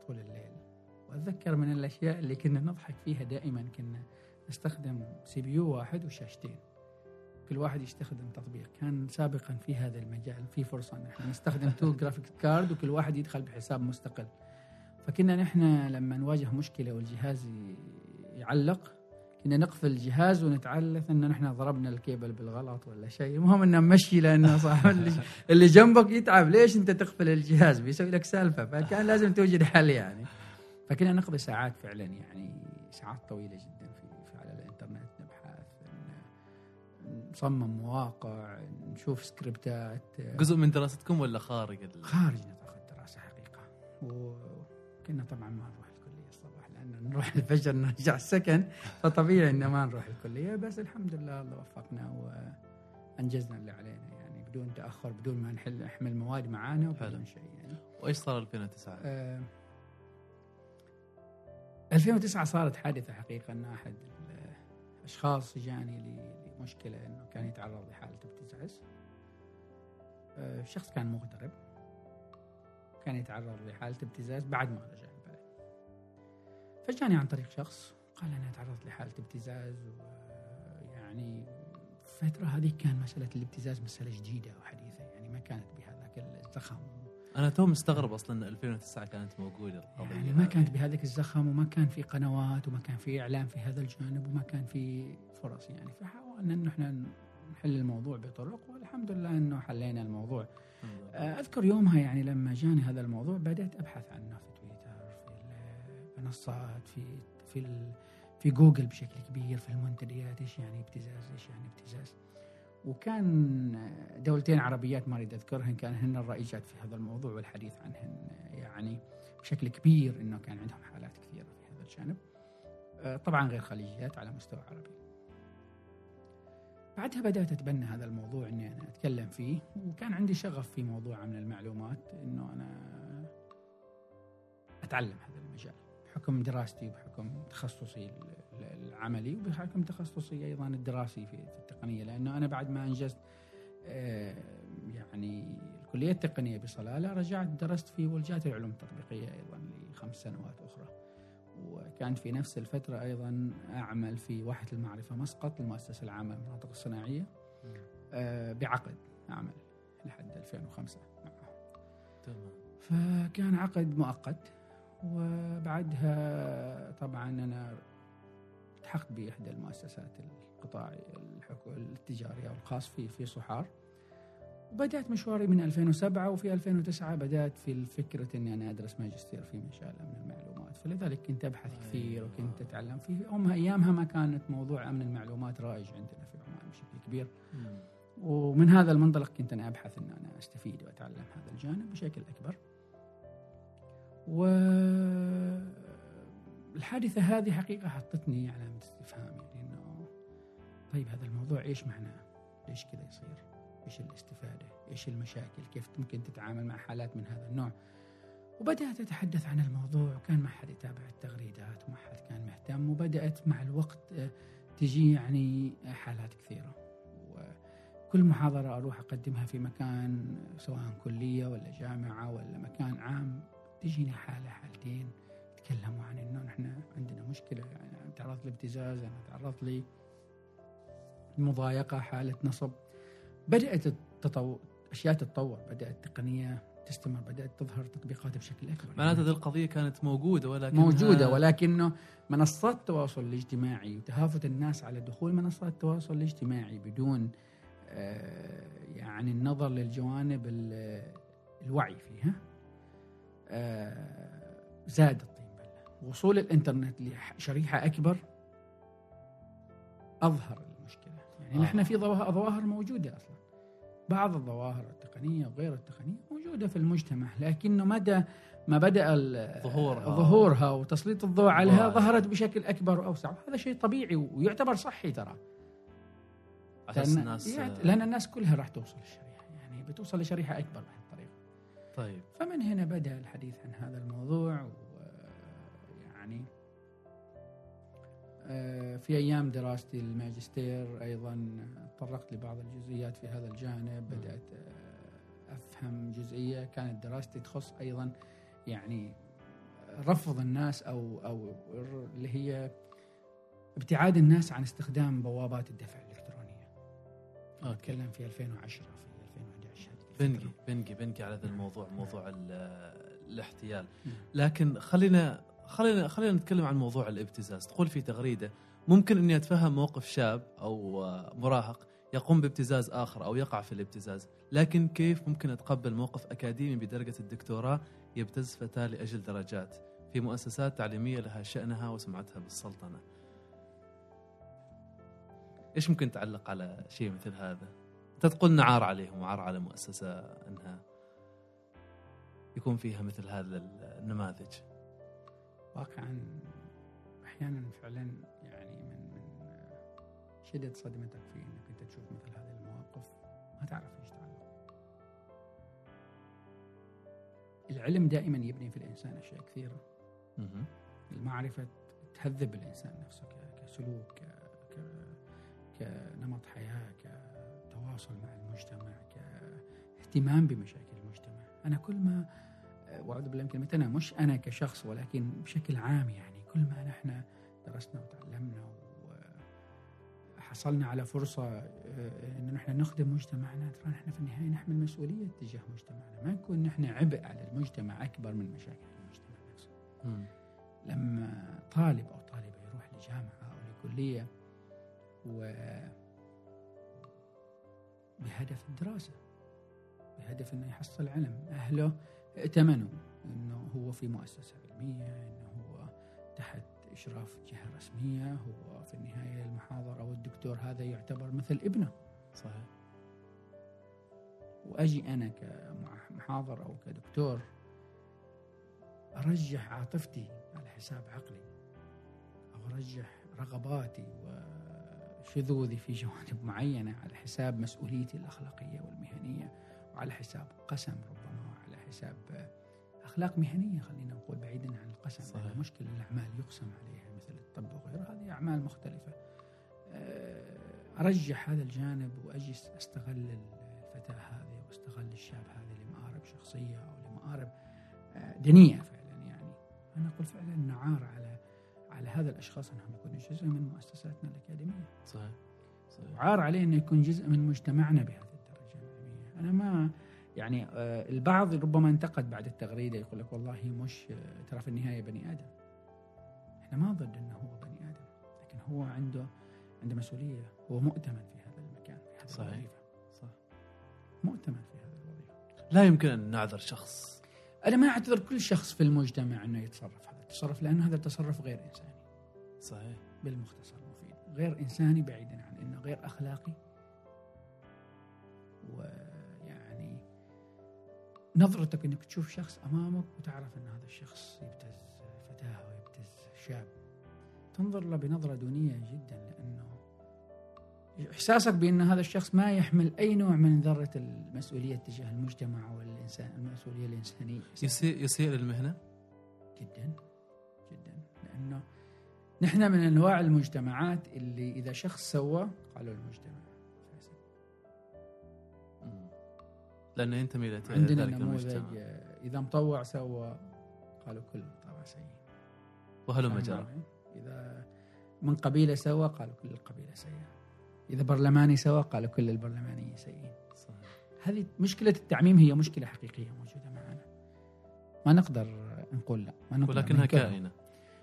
طول الليل. وأتذكر من الأشياء اللي كنا نضحك فيها دائما كنا نستخدم CPU واحد وشاشتين. كل واحد يستخدم تطبيق. كان سابقا في هذا المجال في فرصة. ان إحنا نستخدم two graphic card وكل واحد يدخل بحساب مستقل. فكنا نحن لما نواجه مشكلة والجهاز يعلق كنا نقفل الجهاز ونتعذر ان نحن ضربنا الكيبل بالغلط ولا شيء. المهم إنه نمشي لأنه صاحب (laughs) اللي, جنبك يتعب. ليش أنت تقفل الجهاز؟ بيسوي لك سالفة. فكان لازم توجد حل يعني. فكنا نقضي ساعات فعلا يعني ساعات طويلة جدا في, في على الإنترنت نبحث نصمم مواقع نشوف سكريبتات. جزء من دراستكم ولا خارج. خارج نطاق الدراسة حقيقة. وكنا طبعا ما نروح الكلية الصباح لأن نروح الفجر نرجع السكن فطبيعي ان ما نروح الكلية بس الحمد لله الله وفقنا وأنجزنا اللي علينا يعني بدون تأخر بدون ما نحل نحمل مواد معانا. وبدون شيء يعني. وإيش صار 2009 آه، 2009 صارت حادثة حقيقة إن أحد الأشخاص جاني ل- لمشكلة إنه كان يتعرض لحالة ابتزاز. آه، شخص كان مغترب. كان يتعرض لحالة ابتزاز بعد ما رجع البلد فجاني عن طريق شخص قال أنا تعرضت لحالة ابتزاز ويعني الفترة هذه كان مسألة الابتزاز مسألة جديدة وحديثة يعني ما كانت بهذاك الزخم. أنا تو مستغرب أصلا إن 2009 كانت موجودة. القضية يعني ما كانت بهذاك الزخم وما كان في قنوات وما كان في إعلام في هذا الجانب وما كان في فرص يعني. فحاولنا انه إحنا نحل الموضوع بطرق والحمد لله إنه حلينا الموضوع. أذكر يومها يعني لما جاني هذا الموضوع بدأت أبحث عنه في تويتر في المنصات في في في جوجل بشكل كبير في المنتديات إيش يعني ابتزاز إيش يعني ابتزاز. وكان دولتين عربيات ما أريد أذكرهن كان هن الرائجات في هذا الموضوع والحديث عنهن يعني بشكل كبير إنه كان عندهم حالات كثيرة في هذا الجانب. آه، طبعا غير خليجيات على مستوى عربي. بعدها بدأت أتبنى هذا الموضوع إني أنا أتكلم فيه. وكان عندي شغف في موضوع من المعلومات إنه أنا أتعلم هذا المجال بحكم دراستي وبحكم تخصصي العملي وبحكم تخصصي أيضا الدراسي في التقنية. لأنه أنا بعد ما أنجزت آه، يعني الكلية التقنية بصلالة رجعت درست في ولجات العلوم التطبيقية أيضا لخمس سنوات أخرى. وكان في نفس الفترة أيضا أعمل في واحه المعرفة مسقط المؤسسه العامه للمناطق الصناعية آه، بعقد أعمل لحد 2005 معه. تمام. فكان عقد مؤقت وبعدها طبعا أنا التحقت بإحدى المؤسسات القطاع التجاري أو الخاص في في صحار. وبدات مشواري من 2007 وفي 2009 بدأت في فكره إني أنا أدرس ماجستير في مجال امن المعلومات. فلذلك كنت أبحث كثير وكنت أتعلم فيه. هم أيامها ما كانت موضوع أمن المعلومات رائج عندنا في عمان بشكل كبير. ومن هذا المنطلق كنت أنا أبحث إن أنا أستفيد وأتعلم هذا الجانب بشكل أكبر. و الحادثة هذه حقيقة حطتني علامة استفهام يعني انه طيب هذا الموضوع إيش معناه؟ ليش كذا يصير؟ إيش الاستفادة؟ إيش المشاكل؟ كيف ممكن تتعامل مع حالات من هذا النوع؟ وبدأت أتحدث عن الموضوع وكان ما حد يتابع التغريدات وما حد كان مهتم وبدأت مع الوقت آه، تجي يعني حالات كثيرة وكل محاضرة أروح أقدمها في مكان سواء كلية ولا جامعة ولا مكان عام تجيني حالة حالتين تكلموا عن إنه نحن عندنا مشكلة يعني تعرضت لابتزاز أنا تعرضت لي مضايقه حالة نصب بدأت التطور أشياء تتطور بدأت التقنيه تستمر بدأت تظهر تطبيقات بشكل أكبر. معناته هذه القضية كانت موجودة ولكن موجودة ولكنه منصات التواصل الاجتماعي وتهافت الناس على دخول منصات التواصل الاجتماعي بدون آه، يعني النظر للجوانب الوعي فيها. آه، زاد وصول الإنترنت لشريحة أكبر أظهر المشكلة يعني آه. نحن في ظواهر موجودة أصلا. بعض الظواهر التقنية وغير التقنية موجودة في المجتمع لكنه مدى ما بدأ ظهورها. ظهورها وتسليط الضوء عليها ظهرت بشكل أكبر وأوسع. هذا شيء طبيعي ويعتبر صحي ترى. لأن, الناس لأن الناس كلها راح توصل للشريحة يعني بتوصل لشريحة أكبر بهالطريقه طيب. فمن هنا بدأ الحديث عن هذا الموضوع يعني في أيام دراستي الماجستير أيضا تطرقت لبعض الجزئيات في هذا الجانب بدأت آه، أفهم جزئية كانت دراستي تخص أيضا يعني رفض الناس أو أو اللي هي ابتعاد الناس عن استخدام بوابات الدفع الإلكترونية. أتكلم في 2010 في 2011 بنجي بنجي بنجي على هذا الموضوع موضوع الإحتيال. لكن خلينا خلينا خلينا نتكلم عن موضوع الابتزاز. تقول في تغريدة ممكن إني أتفهم موقف شاب أو مراهق يقوم بابتزاز آخر أو يقع في الابتزاز لكن كيف ممكن أتقبل موقف أكاديمي بدرجة الدكتوراه يبتز فتاة لأجل درجات؟ في مؤسسات تعليمية لها شأنها وسمعتها بالسلطنة. إيش ممكن تعلق على شيء مثل هذا؟ انت تقول عار عليهم وعار على مؤسسة إنها يكون فيها مثل هذا النماذج. واقعا أحيانا فعلا يعني من من شدة صدمتك في إنك أنت تشوف مثل هذه المواقف ما تعرف إيش تعمل. العلم دائما يبني في الإنسان أشياء كثيرة. المعرفة تهذب الإنسان نفسه كسلوك كنمط حياة كتواصل مع المجتمع اهتمام بمشاكل المجتمع أنا كل ما وأعوذ بالله من كلمة أنا مش أنا كشخص ولكن بشكل عام يعني كل ما نحن درسنا وتعلمنا وحصلنا على فرصة آه، أن نحن نخدم مجتمعنا ترى نحن في النهاية نحمل مسؤولية تجاه مجتمعنا ما نكون نحن عبء على المجتمع أكبر من مشاكل المجتمع نفسه. لما طالب أو طالبة يروح لجامعة أو لكلية و بهدف الدراسة بهدف أنه يحصل علم أهله ائتمنوا أنه هو في مؤسسة علمية أنه هو تحت إشراف جهة رسمية هو في النهاية المحاضر أو الدكتور هذا يعتبر مثل ابنه. صحيح. وأجي أنا كمحاضر أو كدكتور أرجح عاطفتي على حساب عقلي أو أرجح رغباتي وشذوذي في جوانب معينة على حساب مسؤوليتي الأخلاقية والمهنية وعلى حساب قسم ربما حساب أخلاق مهنية خلينا نقول بعيدا عن القسم صحيح. لأن مشكلة الأعمال يقسم عليها مثل الطب وغيرها هذه أعمال مختلفة. أه، أرجح هذا الجانب وأجي أستغل الفتاة هذه وأستغل الشاب هذا لمآرب شخصية أو لمآرب آه، دنيئه فعلا يعني. أنا أقول فعلا إنه عار على على هذا الأشخاص أنهم يكونوا جزء من مؤسساتنا الأكاديمية. صحيح صحيح. وعار عليه إنه يكون جزء من مجتمعنا بهذه الدرجة العلمية. أنا ما يعني آه، البعض ربما انتقد بعد التغريدة يقول لك والله مش آه، ترى في النهاية بني آدم. إحنا ما ضد إنه هو بني آدم لكن هو عنده عنده مسؤولية. هو مؤتمن في هذا المكان في هذه صحيح. الوظيفة. صح. مؤتمن في هذه الوظيفة. لا يمكن أن نعذر شخص. أنا ما أعتذر كل شخص في المجتمع إنه يتصرف هذا التصرف لأن هذا التصرف غير إنساني. صحيح. بالمختصر المفيد غير إنساني بعيدا عن إنه غير أخلاقي. ويعني نظرتك إنك تشوف شخص أمامك وتعرف إن هذا الشخص يبتز فتاة ويبتز شاب. تنظر له بنظرة دونية جدا لأنه إحساسك بأن هذا الشخص ما يحمل أي نوع من ذرة المسؤولية تجاه المجتمع والانسان المسؤولية الإنسانية. يسيء يسيء للمهنة؟ جدا جدا لأنه نحن من أنواع المجتمعات اللي إذا شخص سوى قالوا المجتمع. لأنه ينتمي إلى عندنا نموذج آه، إذا مطوع سوى قالوا كل المطوع سيء. وهلم جرى علي؟ إذا من قبيلة سوى قالوا كل القبيلة سيئة. إذا برلماني سوى قالوا كل البرلمانيين سيئين. هذه مشكلة التعميم هي مشكلة حقيقية موجودة معنا. ما نقدر نقول لا ما نقدر ولكنها. كائنة.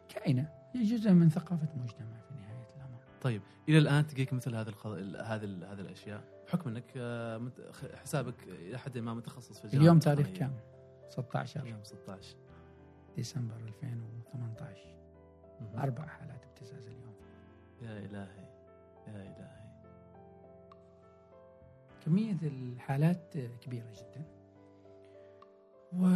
كائنة. هي جزء من ثقافة المجتمع في نهاية الأمر. طيب إلى الآن تجيك مثل هذه. هذه هذه الأشياء؟ بحكم إنك آه، حسابك إلى حد ما متخصص في الجانب اليوم تاريخ التقنية. كام؟ 16 اليوم 16 ديسمبر 2018 مهم. أربع حالات ابتزاز اليوم. يا إلهي يا إلهي. كمية الحالات كبيرة جدا. و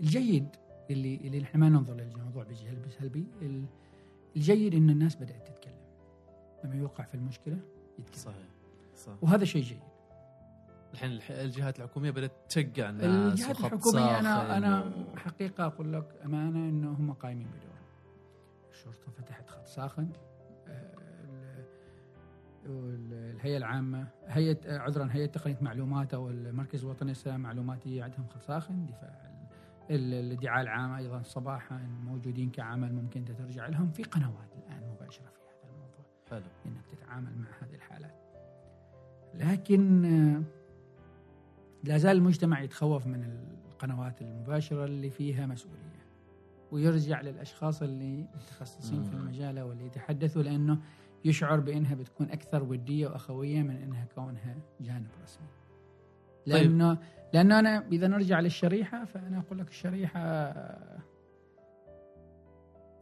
الجيد اللي اللي نحن ما ننظر للموضوع بجهل سلبي ال- الجيد إن الناس بدأت تتكلم. لما يوقع في المشكلة يتكلم صحيح صح. وهذا شيء جيد. الحين الح- الجهات الحكومية بدأت تشجع الناس الجهات الحكومية أنا أنا حقيقة أقول لك أمانة إنه هم قايمين بدورهم. الشرطة فتحت خط ساخن آه، الهيئة العامة هيئة عذرا هيئة تقنية معلومات أو المركز الوطني للسلامه المعلوماتيه عندهم خط ساخن دفاع ال- الادعاء العام أيضا صباحا موجودين كعمل ممكن ترجع لهم في قنوات الآن مباشرة في هذا الموضوع. حلو. إنك تتعامل مع هذه الحالات. لكن آه، لا زال المجتمع يتخوف من القنوات المباشرة اللي فيها مسؤولية ويرجع للأشخاص اللي متخصصين في. المجال واللي يتحدثوا لأنه يشعر بأنها بتكون أكثر ودية وأخوية من أنها كونها جانب رسمي. طيب. لأنه لأنه أنا إذا نرجع للشريحة فأنا أقول لك الشريحة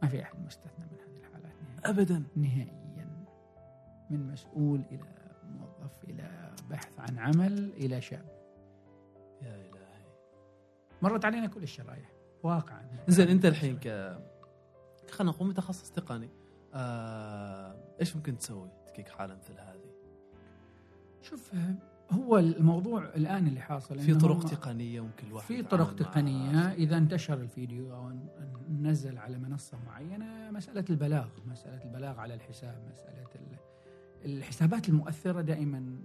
ما في أحد مستثنى من هذه الحالات نهائيا. ابدا. نهائيا. من مسؤول إلى موظف إلى بحث عن عمل إلى شاب. يا إلهي. مرت علينا كل الشرائح. واقعا. زين أنت الحين ك خلينا نقول متخصص تقني. آه... إيش ممكن تسوي تجيك حاله مثل هذه؟ شوف هو الموضوع الآن اللي حاصل في طرق تقنية ممكن الواحد في طرق. تقنية. إذا انتشر الفيديو أو نزل على منصة معينة مسألة البلاغ مسألة البلاغ على الحساب مسألة ال- الحسابات المؤثرة دائما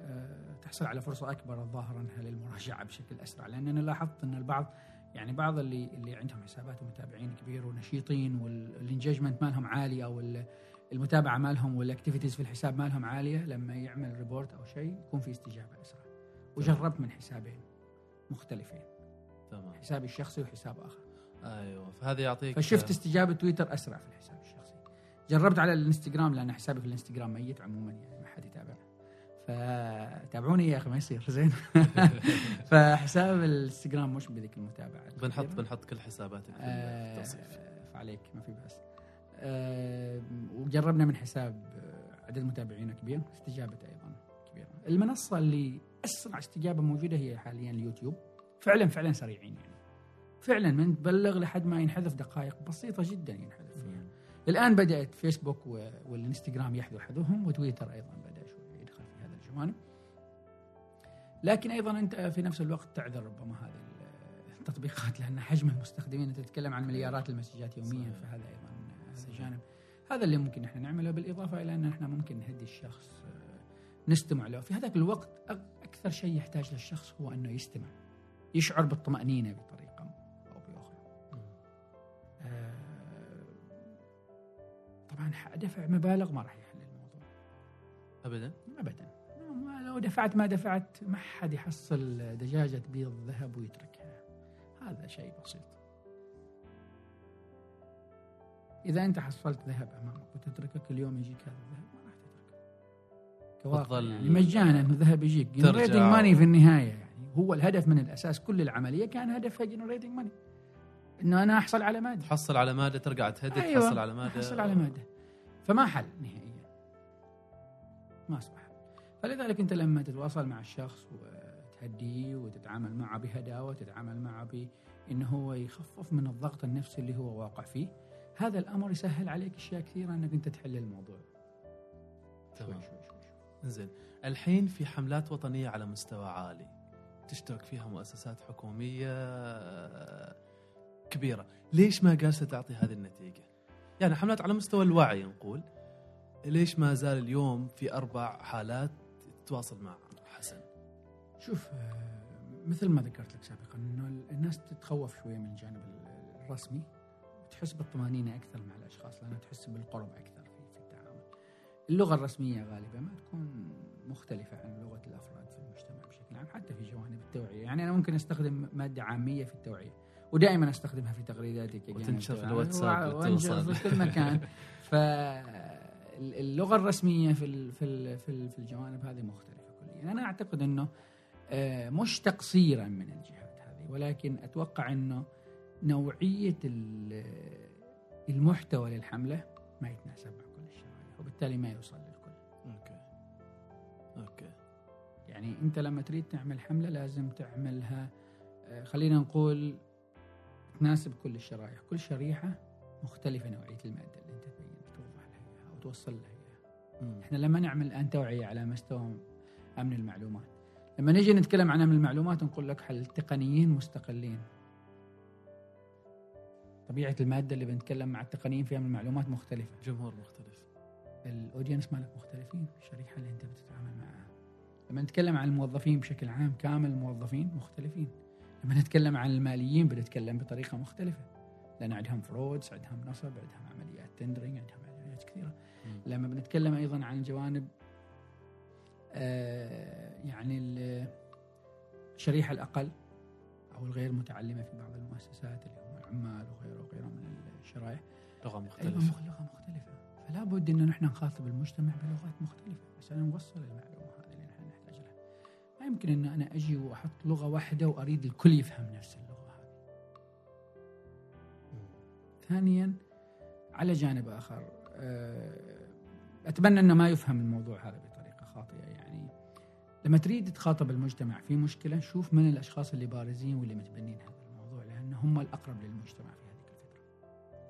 آه، تحصل على فرصة أكبر الظاهر أنها للمراجعة بشكل أسرع. لأن أنا لاحظت أن البعض يعني بعض اللي اللي عندهم حسابات ومتابعين كبير ونشيطين والانجيجمنت مالهم عالي أو المتابعة مالهم وال activities في الحساب مالهم عالية لما يعمل report أو شيء يكون في استجابة أسرع. وجربت من حسابين مختلفين. تمام. حسابي الشخصي وحساب آخر. أيوه فهذا يعطيك فشفت استجابة تويتر أسرع في الحساب الشخصي. جربت على الانستغرام لأن حسابي في الانستغرام ميت عموما يعني ما حد يتابع. فتابعوني يا أخي ما يصير زين. (laughs) فحساب الانستغرام مش بذيك المتابعة. بنحط بنحط كل حساباتك في التوصيف آه فعليك ما في بس آه وجربنا من حساب عدد متابعينا كبير استجابته أيضا كبيرة. المنصة اللي أسرع استجابة موجودة هي حاليا اليوتيوب. فعلا فعلا سريعين يعني. فعلا من تبلغ لحد ما ينحذف دقائق بسيطة جدا ينحذف. الآن بدأت فيسبوك والإنستغرام يحذو حذوهم وتويتر أيضا بدأ يدخل في هذا الجوانب. لكن أيضا أنت في نفس الوقت تعذر ربما هذه التطبيقات لأن حجم المستخدمين أنت تتكلم عن مليارات المسجات يوميا صحيح. فهذا أيضا هذا جانب. هذا اللي ممكن إحنا نعمله بالإضافة إلى أن إحنا ممكن نهدي الشخص نستمع له. في هذاك الوقت أكثر شيء يحتاج للشخص هو أنه يستمع يشعر بالطمأنينة بطريقة طبعا دفع مبالغ ما راح يحل الموضوع. ابدا؟ ابدا. لو دفعت ما دفعت ما حد يحصل دجاجة بيض ذهب ويتركها. هذا شيء بسيط. إذا أنت حصلت ذهب أمامك وتتركك اليوم يجيك هذا الذهب ما راح تتركه. كواقع يعني مجانا الذهب يجيك. generating money في النهاية يعني. هو الهدف من الأساس. كل العملية كان هدفها generating money إنه أنا أحصل على مادة. تحصل على مادة ترجع تهدد أيوة. تحصل على مادة. تحصل على مادة. فما حل نهائيا. ما أصبح حل. فلذلك أنت لما تتواصل مع الشخص وتهديه وتتعامل معه بهداوة وتتعامل معه بانه هو يخفف من الضغط النفسي اللي هو واقع فيه هذا الأمر يسهل عليك أشياء كثيرة إنك أنت تحل الموضوع. تمام. شوي شوي شوي. زين الحين في حملات وطنية على مستوى عالي. تشترك فيها مؤسسات حكومية كبيرة. ليش ما جالسه تعطي هذه النتيجة؟ يعني حملات على مستوى الوعي نقول. ليش ما زال اليوم في أربع حالات تتواصل مع حسن؟ شوف مثل ما ذكرت لك سابقا إنه الناس تتخوف شوية من الجانب الرسمي. وتحس بالطمانينة أكثر مع الأشخاص لأنها تحس بالقرب أكثر في التعامل. اللغة الرسمية غالبا ما تكون مختلفة عن لغة الأفراد في المجتمع بشكل عام حتى في جوانب التوعية، يعني أنا ممكن أستخدم مادة عامية في التوعية. ودائما أستخدمها في تغريداتي وتنشر في الواتساب وانشر في كل مكان (laughs) فاللغة الرسمية في في في الجوانب هذه مختلفة كليا أنا أعتقد إنه مش تقصيرا من الجهات هذه ولكن أتوقع إنه نوعية المحتوى للحملة ما يتناسب مع كل الشرائح وبالتالي ما يوصل للكل. أوكي. أوكي. يعني أنت لما تريد تعمل حملة لازم تعملها خلينا نقول تناسب كل الشرائح، كل شريحة مختلفة نوعية المادة اللي أنت تبين توضح لها إياها أو توصل لها إياها. إحنا لما نعمل الآن توعية على مستوى أمن المعلومات لما نجي نتكلم عن أمن المعلومات نقول لك حل تقنيين مستقلين؟ طبيعة المادة اللي بنتكلم مع التقنيين في أمن المعلومات مختلفة. جمهور مختلف. الأودينس مالك مختلفين الشريحة اللي أنت بتتعامل معها. لما نتكلم عن الموظفين بشكل عام كامل الموظفين مختلفين. لما نتكلم عن الماليين بنتكلم بطريقة مختلفة. لأن عندهم frauds عندهم نصب عندهم عمليات tendering عندهم عمليات كثيرة. م. لما بنتكلم أيضا عن جوانب آه يعني الشريحه الأقل أو الغير متعلمة في بعض المؤسسات اللي هم العمال وغيره وغيره من الشرائح. لغة مختلفة. أيضا لغة مختلفة. فلا بد ان نحن نخاطب المجتمع بلغات مختلفة. عشان نوصل المعلومه يمكن إن أنا أجي وأحط لغة واحدة وأريد الكل يفهم نفس اللغة هذه. ثانيا على جانب آخر أتمنى إنه ما يفهم الموضوع هذا بطريقة خاطئة. يعني لما تريد تخاطب المجتمع في مشكلة شوف من الأشخاص اللي بارزين واللي متبنين هذا الموضوع لأن هم الأقرب للمجتمع في هذه الفترة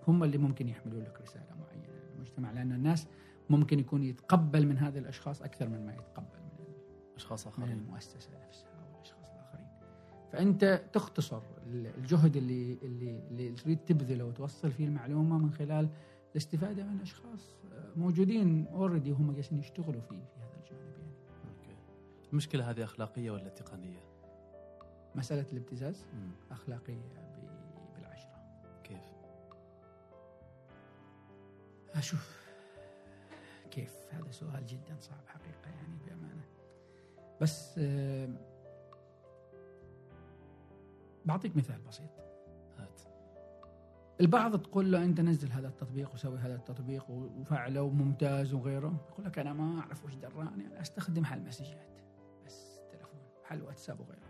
هم اللي ممكن يحملوا لك رسالة معينة للمجتمع لأن الناس ممكن يكون يتقبل من هذه الأشخاص أكثر من ما يتقبل. من اشخاص من اخرين المؤسسة نفسها أو الأشخاص الآخرين فأنت تختصر الجهد اللي اللي اللي تريد تبذله وتوصل فيه المعلومة من خلال الاستفادة من أشخاص موجودين already وهم جالسين يشتغلوا فيه في هذا الجانب يعني. أوكي المشكلة هذه أخلاقية ولا تقنية؟ مسألة الابتزاز مم. أخلاقية ب- بالعشرة كيف؟ أشوف كيف هذا سؤال جدا صعب حقيقة يعني بس بعطيك مثال بسيط. هات. البعض تقول له أنت نزل هذا التطبيق وسوي هذا التطبيق وفعله وممتاز وغيره. يقول لك أنا ما أعرف وش دراني أنا أستخدم حل مسجات بس تلفون حل واتساب وغيره.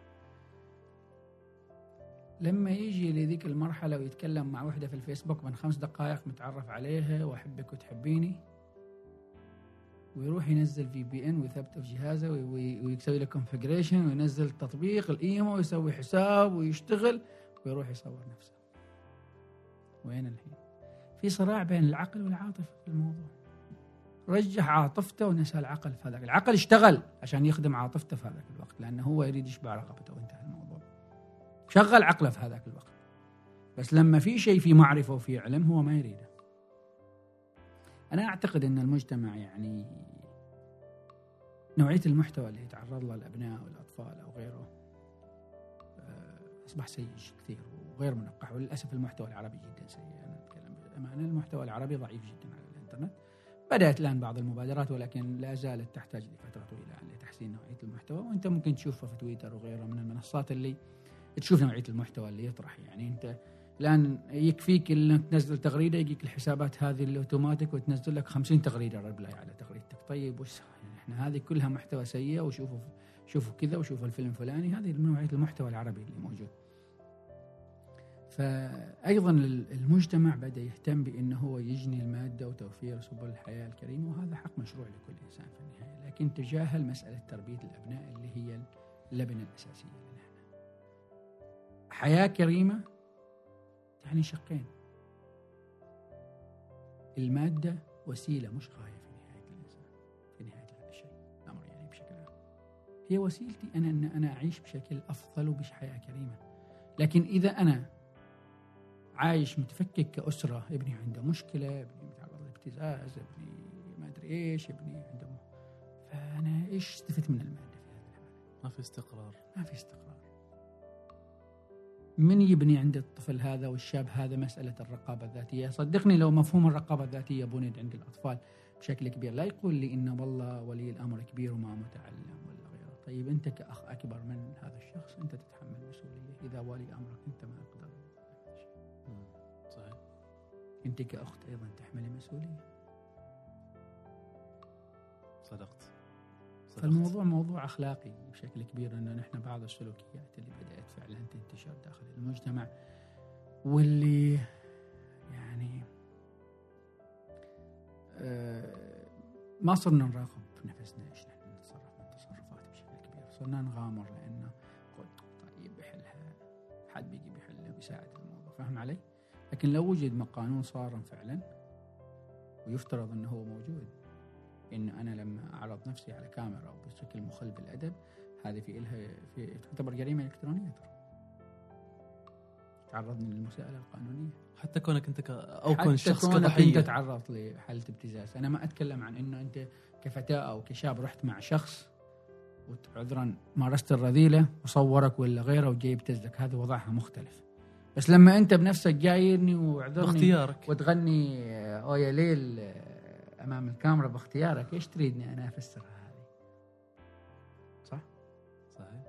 لما يجي لذيك المرحلة ويتكلم مع وحدة في الفيسبوك من خمس دقائق متعرف عليها وأحبك وتحبيني ويروح ينزل VPN ويثبته في جهازه وي- وي- ويسوي له configuration وينزل تطبيق الإيمو ويسوي حساب ويشتغل ويروح يصور نفسه. وين الحين؟ في صراع بين العقل والعاطفة في الموضوع. رجح عاطفته ونسى العقل في هذاك. العقل اشتغل عشان يخدم عاطفته في هذاك الوقت لأنه هو يريد يشبع رغبته وانتهى الموضوع. شغل عقله في هذاك الوقت. بس لما في شيء في معرفة وفي علم هو ما يريده. أنا أعتقد أن المجتمع يعني نوعية المحتوى اللي يتعرض له الأبناء والأطفال أو غيره آه، أصبح سيء كثير وغير منقح. وللأسف المحتوى العربي جدا سيء. أنا أتكلم بأمانة المحتوى العربي ضعيف جدا على الإنترنت. بدأت الآن بعض المبادرات ولكن لا زالت تحتاج لفترة طويلة لتحسين نوعية المحتوى. وأنت ممكن تشوفه في تويتر وغيره من المنصات اللي تشوف نوعية المحتوى اللي يطرح. يعني أنت الآن يكفيك انك تنزل تغريدة يجيك الحسابات هذه الأوتوماتيك وتنزل لك 50 تغريدة reply على تغريدتك. طيب وش إحنا هذه كلها محتوى سيء وشوفوا شوفوا كذا وشوفوا الفيلم الفلاني. هذه نوعية المحتوى العربي اللي موجود. فأيضا المجتمع بدأ يهتم بأنه هو يجني المادة وتوفير سبل الحياة الكريمة وهذا حق مشروع لكل إنسان في النهاية. لكن تجاهل مسألة تربية الأبناء اللي هي لنا إحنا حياة كريمة يعني شقين. المادة وسيلة مش غاية في نهاية الإنسان في نهاية هذا الشيء الأمر يعني بشكل عام. هي وسيلتي أنا أن أنا أعيش بشكل أفضل وبحياة كريمة. لكن إذا أنا عايش متفكك كأسرة ابني عنده مشكلة ابني متعرض لابتزاز ابني ما أدري إيش ابني عنده فأنا إيش استفدت من المادة في هذه الحالة؟ ما في استقرار. ما في استقرار. من يبني عند الطفل هذا والشاب هذا مسألة الرقابة الذاتية؟ صدقني لو مفهوم الرقابة الذاتية بنيت عند الأطفال بشكل كبير. لا يقول لي إن والله ولي الأمر كبير وما متعلم ولا غيره. طيب أنت كأخ أكبر من هذا الشخص أنت تتحمل مسؤولية. إذا ولي أمرك أنت ما أقدر. صحيح. أنت كأخت أيضا تحملي مسؤولية. صدقت. فالموضوع موضوع أخلاقي بشكل كبير إنه نحن بعض السلوكيات اللي بدأت فعلا تنتشر داخل المجتمع واللي يعني آه، ما صرنا نراقب نفسنا إيش نحن نتصرف من تصرفات بشكل كبير صرنا نغامر لأنه قلت طيب بيحلها حد بيجي بيحلها ويساعد الموضوع فاهم علي؟ لكن لو وجد قانون صارم فعلا ويفترض إنه هو موجود انه أنا لما أعرض نفسي على كاميرا أو بشكل مخل بالادب هذه في إلها في تعتبر جريمة إلكترونية ترى. تعرضني للمساءلة القانونية. حتى كونك أنت ك... أو كون شخص كونك كضحية. انت تعرضت لحالة ابتزاز. أنا ما أتكلم عن إنه أنت كفتاة أو كشاب رحت مع شخص وعذرا مارست الرذيلة وصورك ولا غيره وجاي يبتزك هذا وضعها مختلف. بس لما أنت بنفسك جايرني وأعذرني باختيارك. وتغني آه، أو يا ليل آه، أمام الكاميرا باختيارك إيش تريدني أنا افسرها هذه؟ صح؟ صحيح.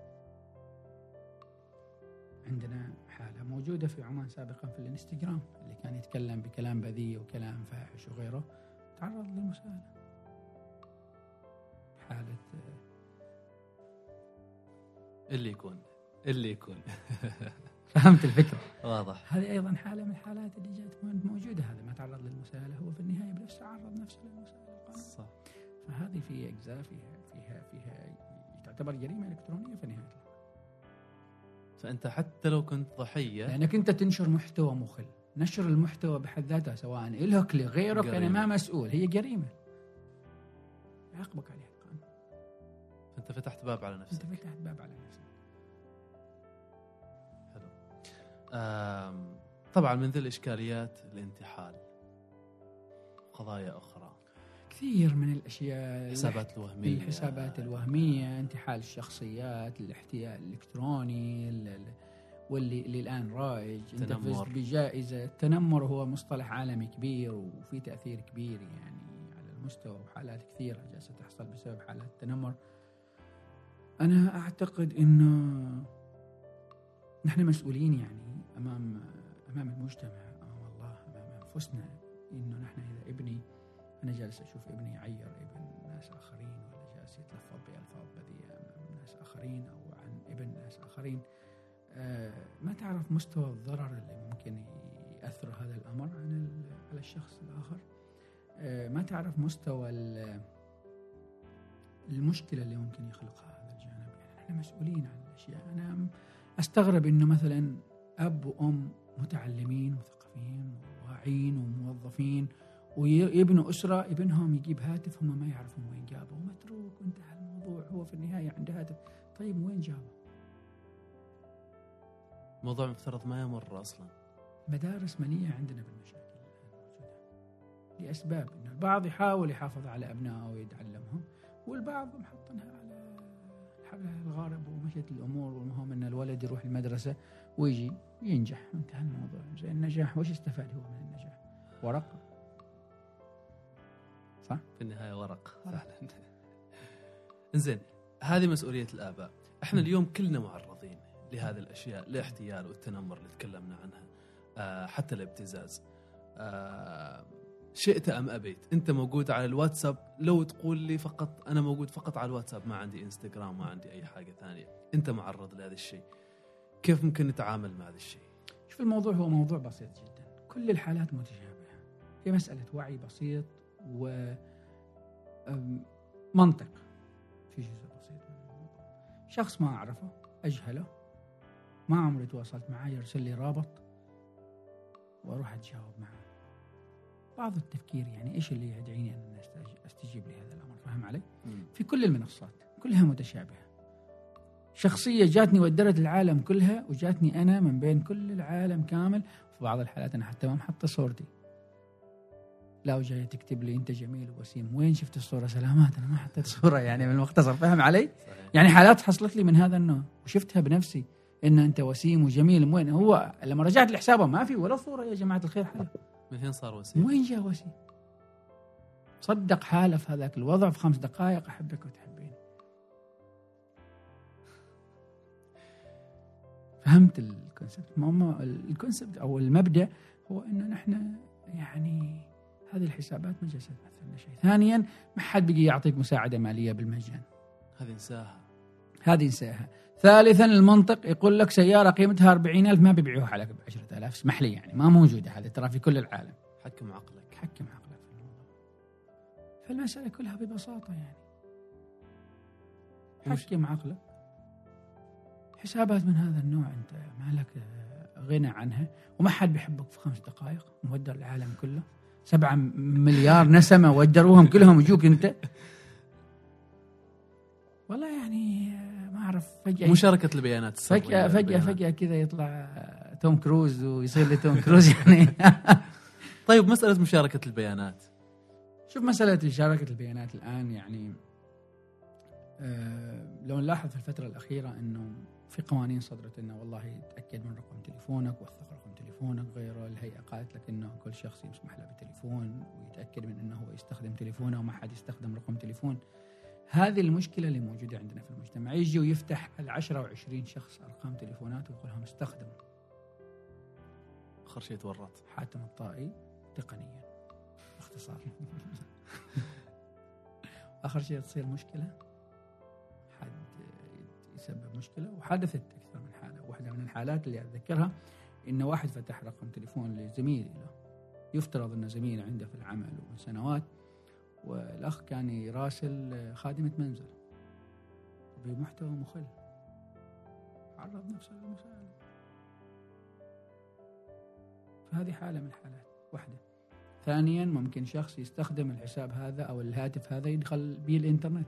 عندنا حالة موجودة في عمان سابقا في الإنستغرام اللي كان يتكلم بكلام بذيء وكلام فاحش وغيره. تعرض للمساءلة. حالة آه، اللي يكون اللي يكون. (laughs) فهمت الفكرة. واضح. هذه أيضا حالة من الحالات اللي جات موجودة هذا ما تعرض للمساءلة هو في النهاية بنفسه عرض نفسه للمساءلة صح. فهذه في إجزاء فيها فيها فيها تعتبر جريمة إلكترونية في نهاية الأمر. فأنت حتى لو كنت ضحية لأنك أنت تنشر محتوى مخل. نشر المحتوى بحد ذاته سواء إلهك لغيرك أنا. ما مسؤول. هي جريمة. يعاقبك عليها القانون فأنت فتحت باب على أنت نفسك فتحت باب على نفسك. طبعا من ذي الإشكاليات الانتحال. قضايا أخرى. كثير من الأشياء الحسابات الوهمية. الحسابات الوهمية انتحال الشخصيات الاحتيال الإلكتروني ال- ال- واللي اللي الان رائج. أنت التنمر. فزت بجائزة. التنمر هو مصطلح عالمي كبير وفي تأثير كبير يعني على المستوى وحالات كثيرة جالسة تحصل بسبب حالات التنمر. أنا أعتقد إنه نحن مسؤولين يعني أمام أمام المجتمع. امام الله أمام أنفسنا. إنه نحن إذا ابني أنا جالس أشوف ابني يعير ابن ناس آخرين ولا جالس يتلفظ بألفاظ بذيئة امام ناس آخرين أو عن ابن ناس آخرين. آه، ما تعرف مستوى الضرر اللي ممكن يأثر هذا الأمر ال- على الشخص الآخر؟ آه، ما تعرف مستوى ال- المشكلة اللي ممكن يخلقها هذا الجانب؟ يعني إحنا مسؤولين عن الأشياء. أنا أستغرب إنه مثلا أب وأم متعلمين مثقفين وواعين وموظفين ويبنوا أسرة ابنهم يجيب هاتف هم ما يعرفون وين جابه ومتروك وانتهى الموضوع هو في النهاية عنده هاتف طيب وين جابه؟ موضوع مفترض ما يمر أصلا مدارس مليئه عندنا بالمشاكل. لأسباب انه البعض يحاول يحافظ على أبنائه ويتعلمهم والبعض محطنها على الغارب ومشت الأمور والمهم إن الولد يروح المدرسة ويجي ينجح انتهى الموضوع. زي النجاح وش استفاد هو من النجاح؟ ورقه في النهاية ورق. فعلا. (laughs) إنزين هذه مسؤولية الآباء. إحنا اليوم كلنا معرضين لهذه الأشياء الاحتيال والتنمر اللي تكلمنا عنها آه حتى الابتزاز. آه شئت أم أبيت؟ أنت موجود على الواتساب؟ لو تقول لي فقط أنا موجود فقط على الواتساب ما عندي إنستغرام ما عندي أي حاجة ثانية. أنت معرض لهذا الشيء. كيف ممكن نتعامل مع هذا الشيء؟ شوف الموضوع هو موضوع بسيط جدا. كل الحالات متشابهة. هي مسألة وعي بسيط و منطق. في جزء بسيط من الموضوع. شخص ما أعرفه أجهله. ما عمري تواصلت معاه يرسل لي رابط وأروح أتجاوب معه بعض التفكير يعني إيش اللي يدعيني أن أستجيب لهذا الأمر؟ فاهم علي؟ في كل المنصات. كلها متشابهة. شخصية جاتني ودرت العالم كلها وجاتني أنا من بين كل العالم كامل. في بعض الحالات أنا حتى ما محطة صورتي. لا وجاية تكتب لي أنت جميل ووسيم. وين شفت الصورة؟ سلامات أنا ما حطيت صورة يعني من المختصر. فاهم علي؟ صحيح. يعني حالات حصلت لي من هذا النوع وشفتها بنفسي. إن أنت وسيم وجميل وين؟ هو لما رجعت لحسابه ما في ولا صورة يا جماعة الخير. حلو من هنا صار وسيم؟ وين جاء وسيم؟ صدق حالة في هذاك الوضع في خمس دقائق أحبك وتحبيني فهمت ال concept ما ما ال concept أو المبدأ هو إنه نحن يعني هذه الحسابات ما جالسه تمثل لنا شيء. ثانيا ما حد بيجي يعطيك مساعدة مالية بالمجان. هذه إنساها. هذه إنساها. ثالثا المنطق يقول لك سيارة قيمتها 40000 ما بيبيعوها ب 10000 اسمح لي يعني ما موجودة هذه ترى في كل العالم. حكم عقلك. حكم عقلك. في الموضوع فالمسألة كلها ببساطة يعني. حكم عقلك. حسابات من هذا النوع أنت؟ ما لك غنى عنها وما حد بيحبك في خمس دقائق مودر العالم كله. سبعة مليار نسمة ودروهم كلهم يجوك أنت. والله يعني ما أعرف فجأة مشاركه البيانات فجأة فجأة البيانات. فجأة كذا يطلع توم كروز ويصير لي توم كروز يعني. (laughs) طيب مسألة مشاركة البيانات. شوف مسألة مشاركة البيانات الآن يعني آه لو نلاحظ في الفترة الأخيرة أنه في قوانين صدرت أنه والله تأكد من رقم تليفونك وثق رقم تليفونك غيره الهيئة قالت لك أنه كل شخص يسمح له بتليفون ويتأكد من أنه هو يستخدم تليفونه وما حد يستخدم رقم تليفون. هذه المشكلة اللي موجودة عندنا في المجتمع. يجي ويفتح العشرة وعشرين شخص أرقام تليفونات ويقول لهم استخدموا. آخر شيء تورط. حاتم الطائي تقنيا باختصار. (laughs) آخر شيء تصير مشكلة؟ يسبب مشكلة وحدثت أكثر من حالة. واحدة من الحالات اللي اتذكرها إن واحد فتح رقم تليفون لزميل له يفترض انه زميل عنده في العمل ومن سنوات والأخ كان يراسل خادمة منزل بمحتوى مخل. عرض نفسه للمساءله فهذه حالة من الحالات. واحدة ثانيا ممكن شخص يستخدم الحساب هذا أو الهاتف هذا يدخل به الإنترنت.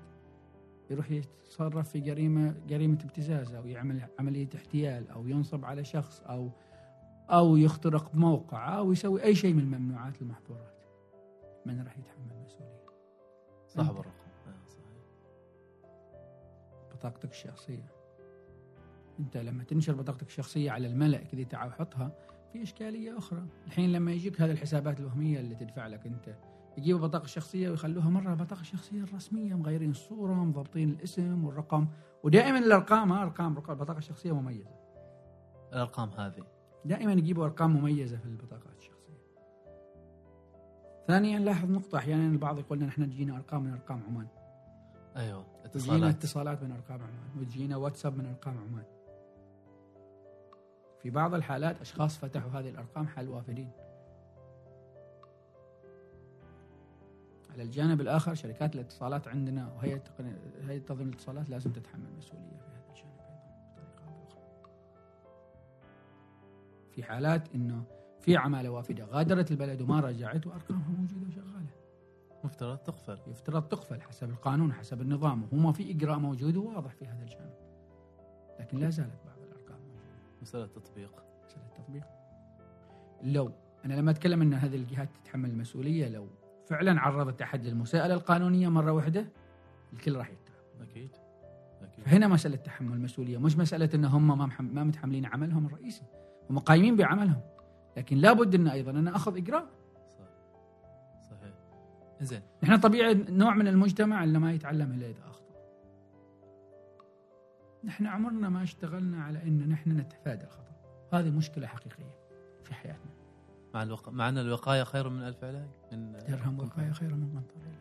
يروح يتصرف في جريمة جريمة ابتزاز أو يعمل عملية احتيال أو ينصب على شخص أو أو يخترق موقع أو يسوي أي شيء من الممنوعات المحظورات من راح يتحمل المسؤولية صاحب أنت. الرقم آه، بطاقتك الشخصية. أنت لما تنشر بطاقتك الشخصية على الملأ كذا تعال حطها في إشكالية أخرى. الحين لما يجيك هذه الحسابات الوهمية اللي تدفع لك أنت يجيبوا بطاقة الشخصيه ويخلوها مرة بطاقة الشخصيه الرسميه مغيرين الصورة مضبطين الاسم والرقم. ودائما الأرقام ها أرقام البطاقه الشخصيه مميزة. الأرقام هذه. دائما يجيبوا أرقام مميزة في البطاقات الشخصية. ثانيا لاحظ نقطة أحيانا البعض يقول لنا إحنا تجينا أرقام من أرقام عمان. أيوه وتجينا اتصالات. اتصالات من أرقام عمان وتجينا واتساب من أرقام عمان. في بعض الحالات أشخاص فتحوا هذه الأرقام حال وافدين. على الجانب الآخر شركات الاتصالات عندنا وهيئة التقنية- هيئة تنظيم الاتصالات لازم تتحمل مسؤولية في هذا الجانب أيضا بطريقة أو بأخرى. في حالات إنه في عمالة وافدة غادرت البلد وما رجعت وأرقامها موجودة وشغالة. مفترض تقفل. يفترض تقفل حسب القانون حسب النظام وهو في إجراء موجود وواضح في هذا الجانب. لكن لا زالت بعض الأرقام موجودة. مسألة تطبيق. مسألة التطبيق لو أنا لما أتكلم إن هذه الجهات تتحمل المسؤولية لو فعلا عرضت أحد للمساءله القانونية مرة واحدة الكل راح يتهم أكيد أكيد. فهنا مسألة تحمل المسؤولية مش مسألة إن هم ما ما متحملين عملهم الرئيسي هم قايمين بعملهم. لكن لابد إن أيضا أنا اخذ إجراء. صح صحيح. زين نحن طبيعي نوع من المجتمع اللي ما يتعلم إلا إذا أخطأ. نحن عمرنا ما اشتغلنا على إن نحن نتفادى الخطأ. هذه مشكلة حقيقية في حياتنا. مع الوق... مع أن الوقاية خير من ألف علاج من درهم وقاية خير من قنطره.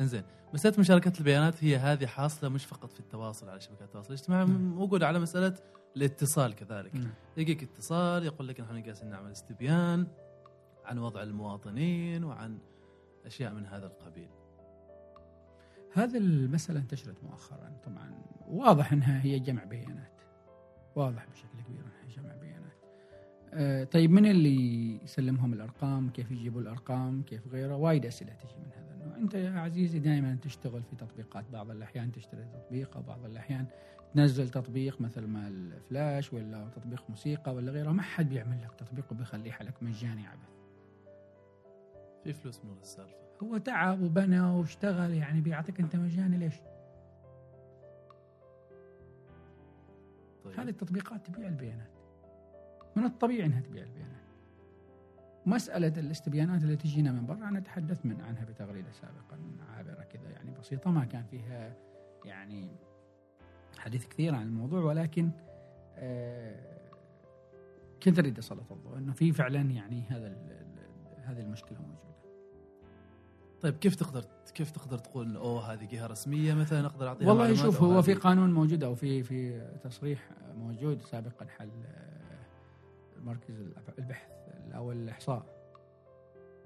إنزين مسألة مشاركة البيانات هي هذه حاصلة مش فقط في التواصل على شبكات التواصل الاجتماعي نعم. موجوده على مسألة الاتصال كذلك نعم. يجيك اتصال يقول لك نحن جالسين نعمل استبيان عن وضع المواطنين وعن أشياء من هذا القبيل هذه المسألة انتشرت مؤخرا طبعا واضح إنها هي جمع بيانات. واضح بشكل كبير إنها جمع بيانات. آه، طيب من اللي يسلمهم الأرقام؟ كيف يجيبوا الأرقام؟ كيف غيره؟ وايد أسئلة تجي من هذا النوع، أنت يا عزيزي دائما تشتغل في تطبيقات، بعض الأحيان تشتري تطبيق أو بعض الأحيان تنزل تطبيق مثل ما الفلاش ولا تطبيق موسيقى ولا غيره، ما حد بيعمل لك تطبيق وبيخليه لك مجاني عبث. في فلوس من السالفه هو تعب وبنى واشتغل يعني بيعطيك أنت مجاني ليش؟ طيب هذه التطبيقات تبيع البيانات من الطبيعي إنها تبيع البيانات. مسألة الاستبيانات اللي تجينا من برا أنا تحدثت من عنها بتغريدة سابقا عابرة كذا يعني بسيطة ما كان فيها يعني حديث كثير عن الموضوع ولكن آه كنت أريد أسلط الضوء أنه في فعلا يعني هذا هذه المشكلة موجودة. طيب كيف تقدر كيف تقدر تقول إنه أوه هذه جهة رسمية مثلا؟ أقدر أعطيها والله شوف هو في قانون موجود أو في في تصريح موجود سابقا حل آه، مركز البحث أو الإحصاء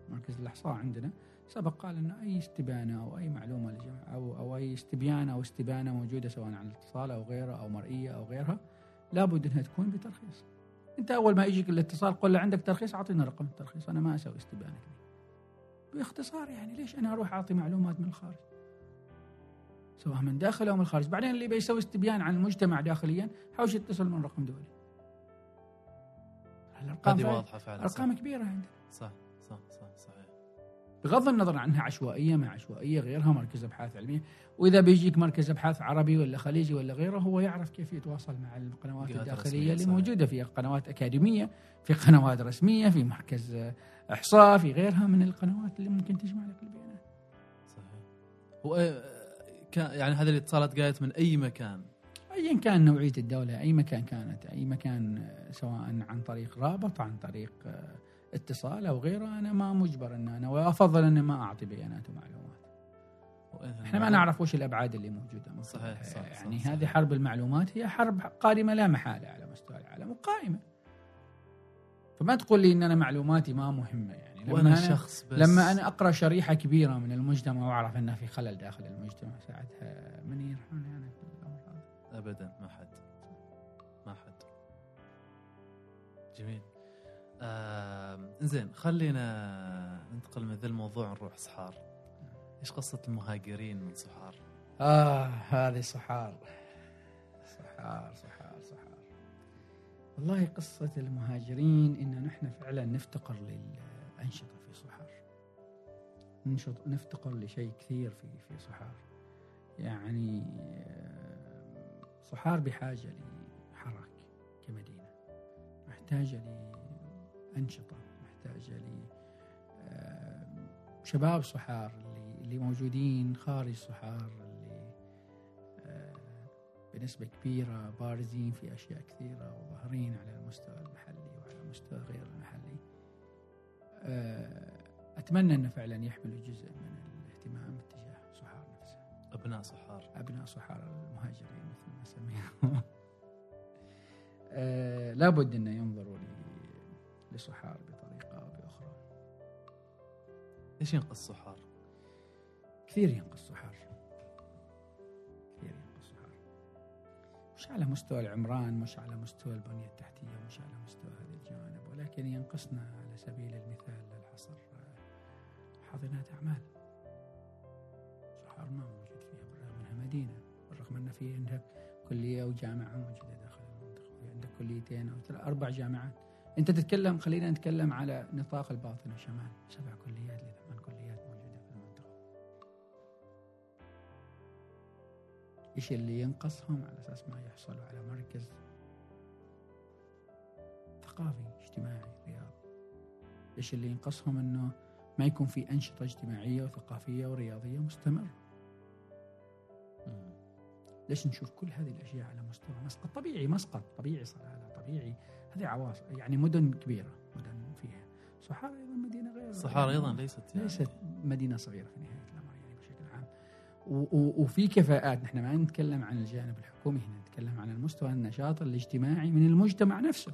مركز الإحصاء عندنا سبق قال ان أي استبانة أو أي معلومة لجمع أو أو أي استبيان أو استبانة موجودة سواء عن الاتصال أو غيره أو مرئية أو غيرها لابد إنها تكون بترخيص. أنت أول ما يجيك الاتصال قل له عندك ترخيص أعطينا رقم الترخيص أنا ما أسوي استبانة كذي. باختصار يعني ليش أنا أروح أعطي معلومات من الخارج؟ سواء من داخل أو من الخارج، بعدين اللي بيسوي استبيان عن المجتمع داخليا حاول يتصل من رقم دولي. الارقام هذه واضحة فعلا صح. أرقام كبيرة عندنا صح صح صح صحيح. بغض النظر عنها عشوائية ما عشوائية غيرها مركز أبحاث علميه وإذا بيجيك مركز أبحاث عربي ولا خليجي ولا غيره هو يعرف كيف يتواصل مع القنوات الداخلية اللي. موجودة. في قنوات أكاديمية في قنوات رسمية في مركز إحصاء في غيرها من القنوات اللي ممكن تجمع لك البيانات. صحيح. هو يعني هذه الاتصالات جايت من أي مكان؟ ايا كان نوعية الدولة أي مكان كانت أي مكان سواء عن طريق رابط عن طريق آه، اتصال أو غيره أنا ما مجبر إن أنا وأفضل اني ما أعطي بيانات ومعلومات. إحنا ما نعرف وش الأبعاد اللي موجودة. من صحيح، خلالها. صح، صح، يعني صح. هذه حرب المعلومات هي حرب قادمة لا محالة على مستوى العالم وقائمة. فما تقول لي إن أنا معلوماتي ما مهمة يعني. لما وأنا أنا شخص بس. لما أنا أقرأ شريحة كبيرة من المجتمع وأعرف أنه في خلل داخل المجتمع ساعتها من يرحمني أنا؟ ابدا ما حد. ما حد. جميل. آه زين خلينا ننتقل من ذا الموضوع نروح صحار إيش قصة المهاجرين من صحار آه هذه صحار صحار صحار صحار والله قصة المهاجرين إن نحن فعلا نفتقر للأنشطة في صحار نفتقر لشيء كثير في في صحار يعني آه، صحار بحاجة لحراك كمدينة. محتاجة لأنشطة محتاجة ل آه، شباب صحار اللي موجودين خارج صحار اللي آه، بنسبة كبيرة بارزين في أشياء كثيرة وظاهرين على المستوى المحلي وعلى المستوى غير المحلي. أتمنى أن فعلا يحملوا جزء من أبناء صحار. أبناء صحار المهاجرين مثل ما سميهم (laughs) آه لابد أن ينظروا لصحار بطريقة أو بأخرى. إيش ينقص صحار؟ كثير ينقص صحار. كثير ينقص صحار. مش على مستوى العمران مش على مستوى البنية التحتية مش على مستوى هذه الجوانب ولكن ينقصنا على سبيل المثال للحصر. حاضنات أعمال. صحار ما موجود أن في عندك كلية وجامعة موجودة داخل المنطقة في عندك كليتين أو ثلاث أربع جامعات. أنت تتكلم خلينا نتكلم على نطاق الباطن الشمال سبع كليات لثمان كليات موجودة في المنطقة. إيش اللي ينقصهم؟ على أساس ما يحصلوا على مركز ثقافي اجتماعي رياضي. إيش اللي ينقصهم؟ أنه ما يكون في أنشطة اجتماعية وثقافية ورياضية مستمرة. ليش نشوف كل هذه الأشياء على مستوى مسقط؟ طبيعي مسقط طبيعي صلالة طبيعي هذه عواصم يعني مدن كبيرة مدن فيها. صحارى أيضا مدينة غير صحارى أيضا ليست يعني ليست مدينة صغيرة في نهاية الأمر يعني بشكل عام. وفي كفاءات نحن ما نتكلم عن الجانب الحكومي هنا نتكلم عن المستوى النشاط الاجتماعي من المجتمع نفسه.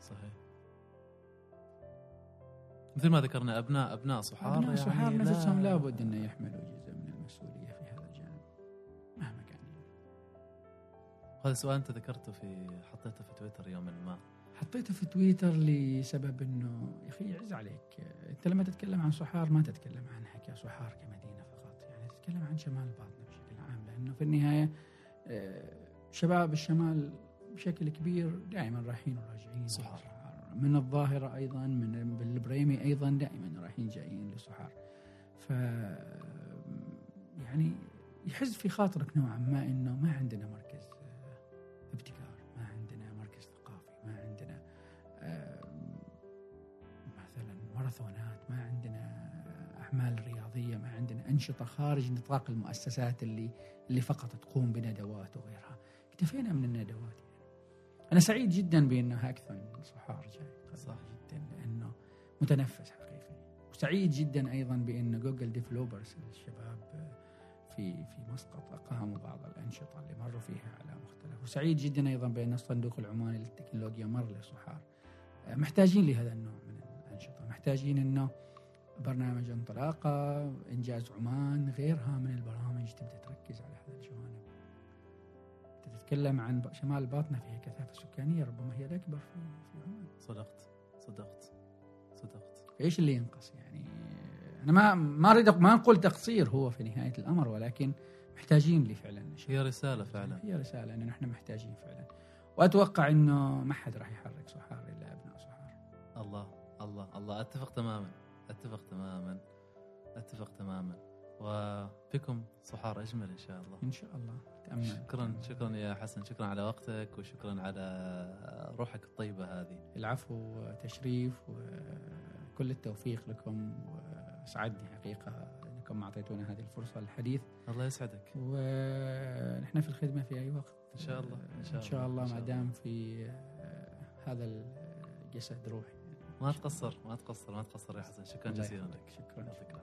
صحيح. مثل ما ذكرنا ابناء أبناء صحار أبناء صحار يعني نفسهم لا. لابد إنه يحملوا هذا السؤال أنت ذكرته في حطيته في تويتر يوما ما. حطيته في تويتر لسبب إنه يا أخي يعز عليك. أنت لما تتكلم عن صحار ما تتكلم عنها كصحار كمدينة فقط. يعني تتكلم عن شمال باطنة بشكل عام لأنه في النهاية آه، شباب الشمال بشكل كبير دائما رايحين وراجعين صحار من الظاهرة أيضا من بالبريمي أيضا دائما رايحين جايين لصحار ف يعني يحز في خاطرك نوعا ما إنه ما عندنا مركز. ماراثونات ما عندنا أعمال رياضية ما عندنا أنشطة خارج نطاق المؤسسات اللي اللي فقط تقوم بندوات وغيرها. اكتفينا من الندوات. أنا سعيد جدا بأنه هاكثون صحار جاي. صح. جدا لأنه متنفس حقيقي. وسعيد جدا أيضا بأن جوجل developers الشباب في في مسقط أقاموا بعض الأنشطة اللي مروا فيها على مختلف. وسعيد جدا أيضا بأن الصندوق العماني للتكنولوجيا مر لصحار. محتاجين لهذا النوع. الأنشطة. محتاجين إنه برنامج انطلاقة إنجاز عمان غيرها من البرامج تبدأ تركز على هذا الجوانب. تتكلم عن شمال الباطنة فيها كثافة سكانية ربما هي الأكبر في في عمان. صدقت صدقت صدقت. إيش اللي ينقص يعني؟ أنا ما ما أريد ما نقول تقصير هو في نهاية الأمر ولكن محتاجين لي فعلا هي رسالة فعلا. هي رسالة أن نحن محتاجين فعلا. وأتوقع أنه ما حد راح يحرك صحار إلا أبناء صحار. الله. الله الله أتفق تماما أتفق تماما أتفق تماما. وبكم صحار أجمل إن شاء الله. إن شاء الله. تأمل شكرا شكرا يا حسن شكرا على وقتك وشكرا على روحك الطيبة هذه. العفو تشريف وكل التوفيق لكم وسعدني حقيقة أنكم أعطيتونا هذه الفرصة للحديث الله يسعدك. ونحن في الخدمة في أي وقت. إن شاء الله إن شاء, إن شاء الله, الله ما دام في هذا الجسد روحي. ما تقصر ما تقصر ما تقصر يا حسن. شكرا جزيلا لك. شكرا, شكرا.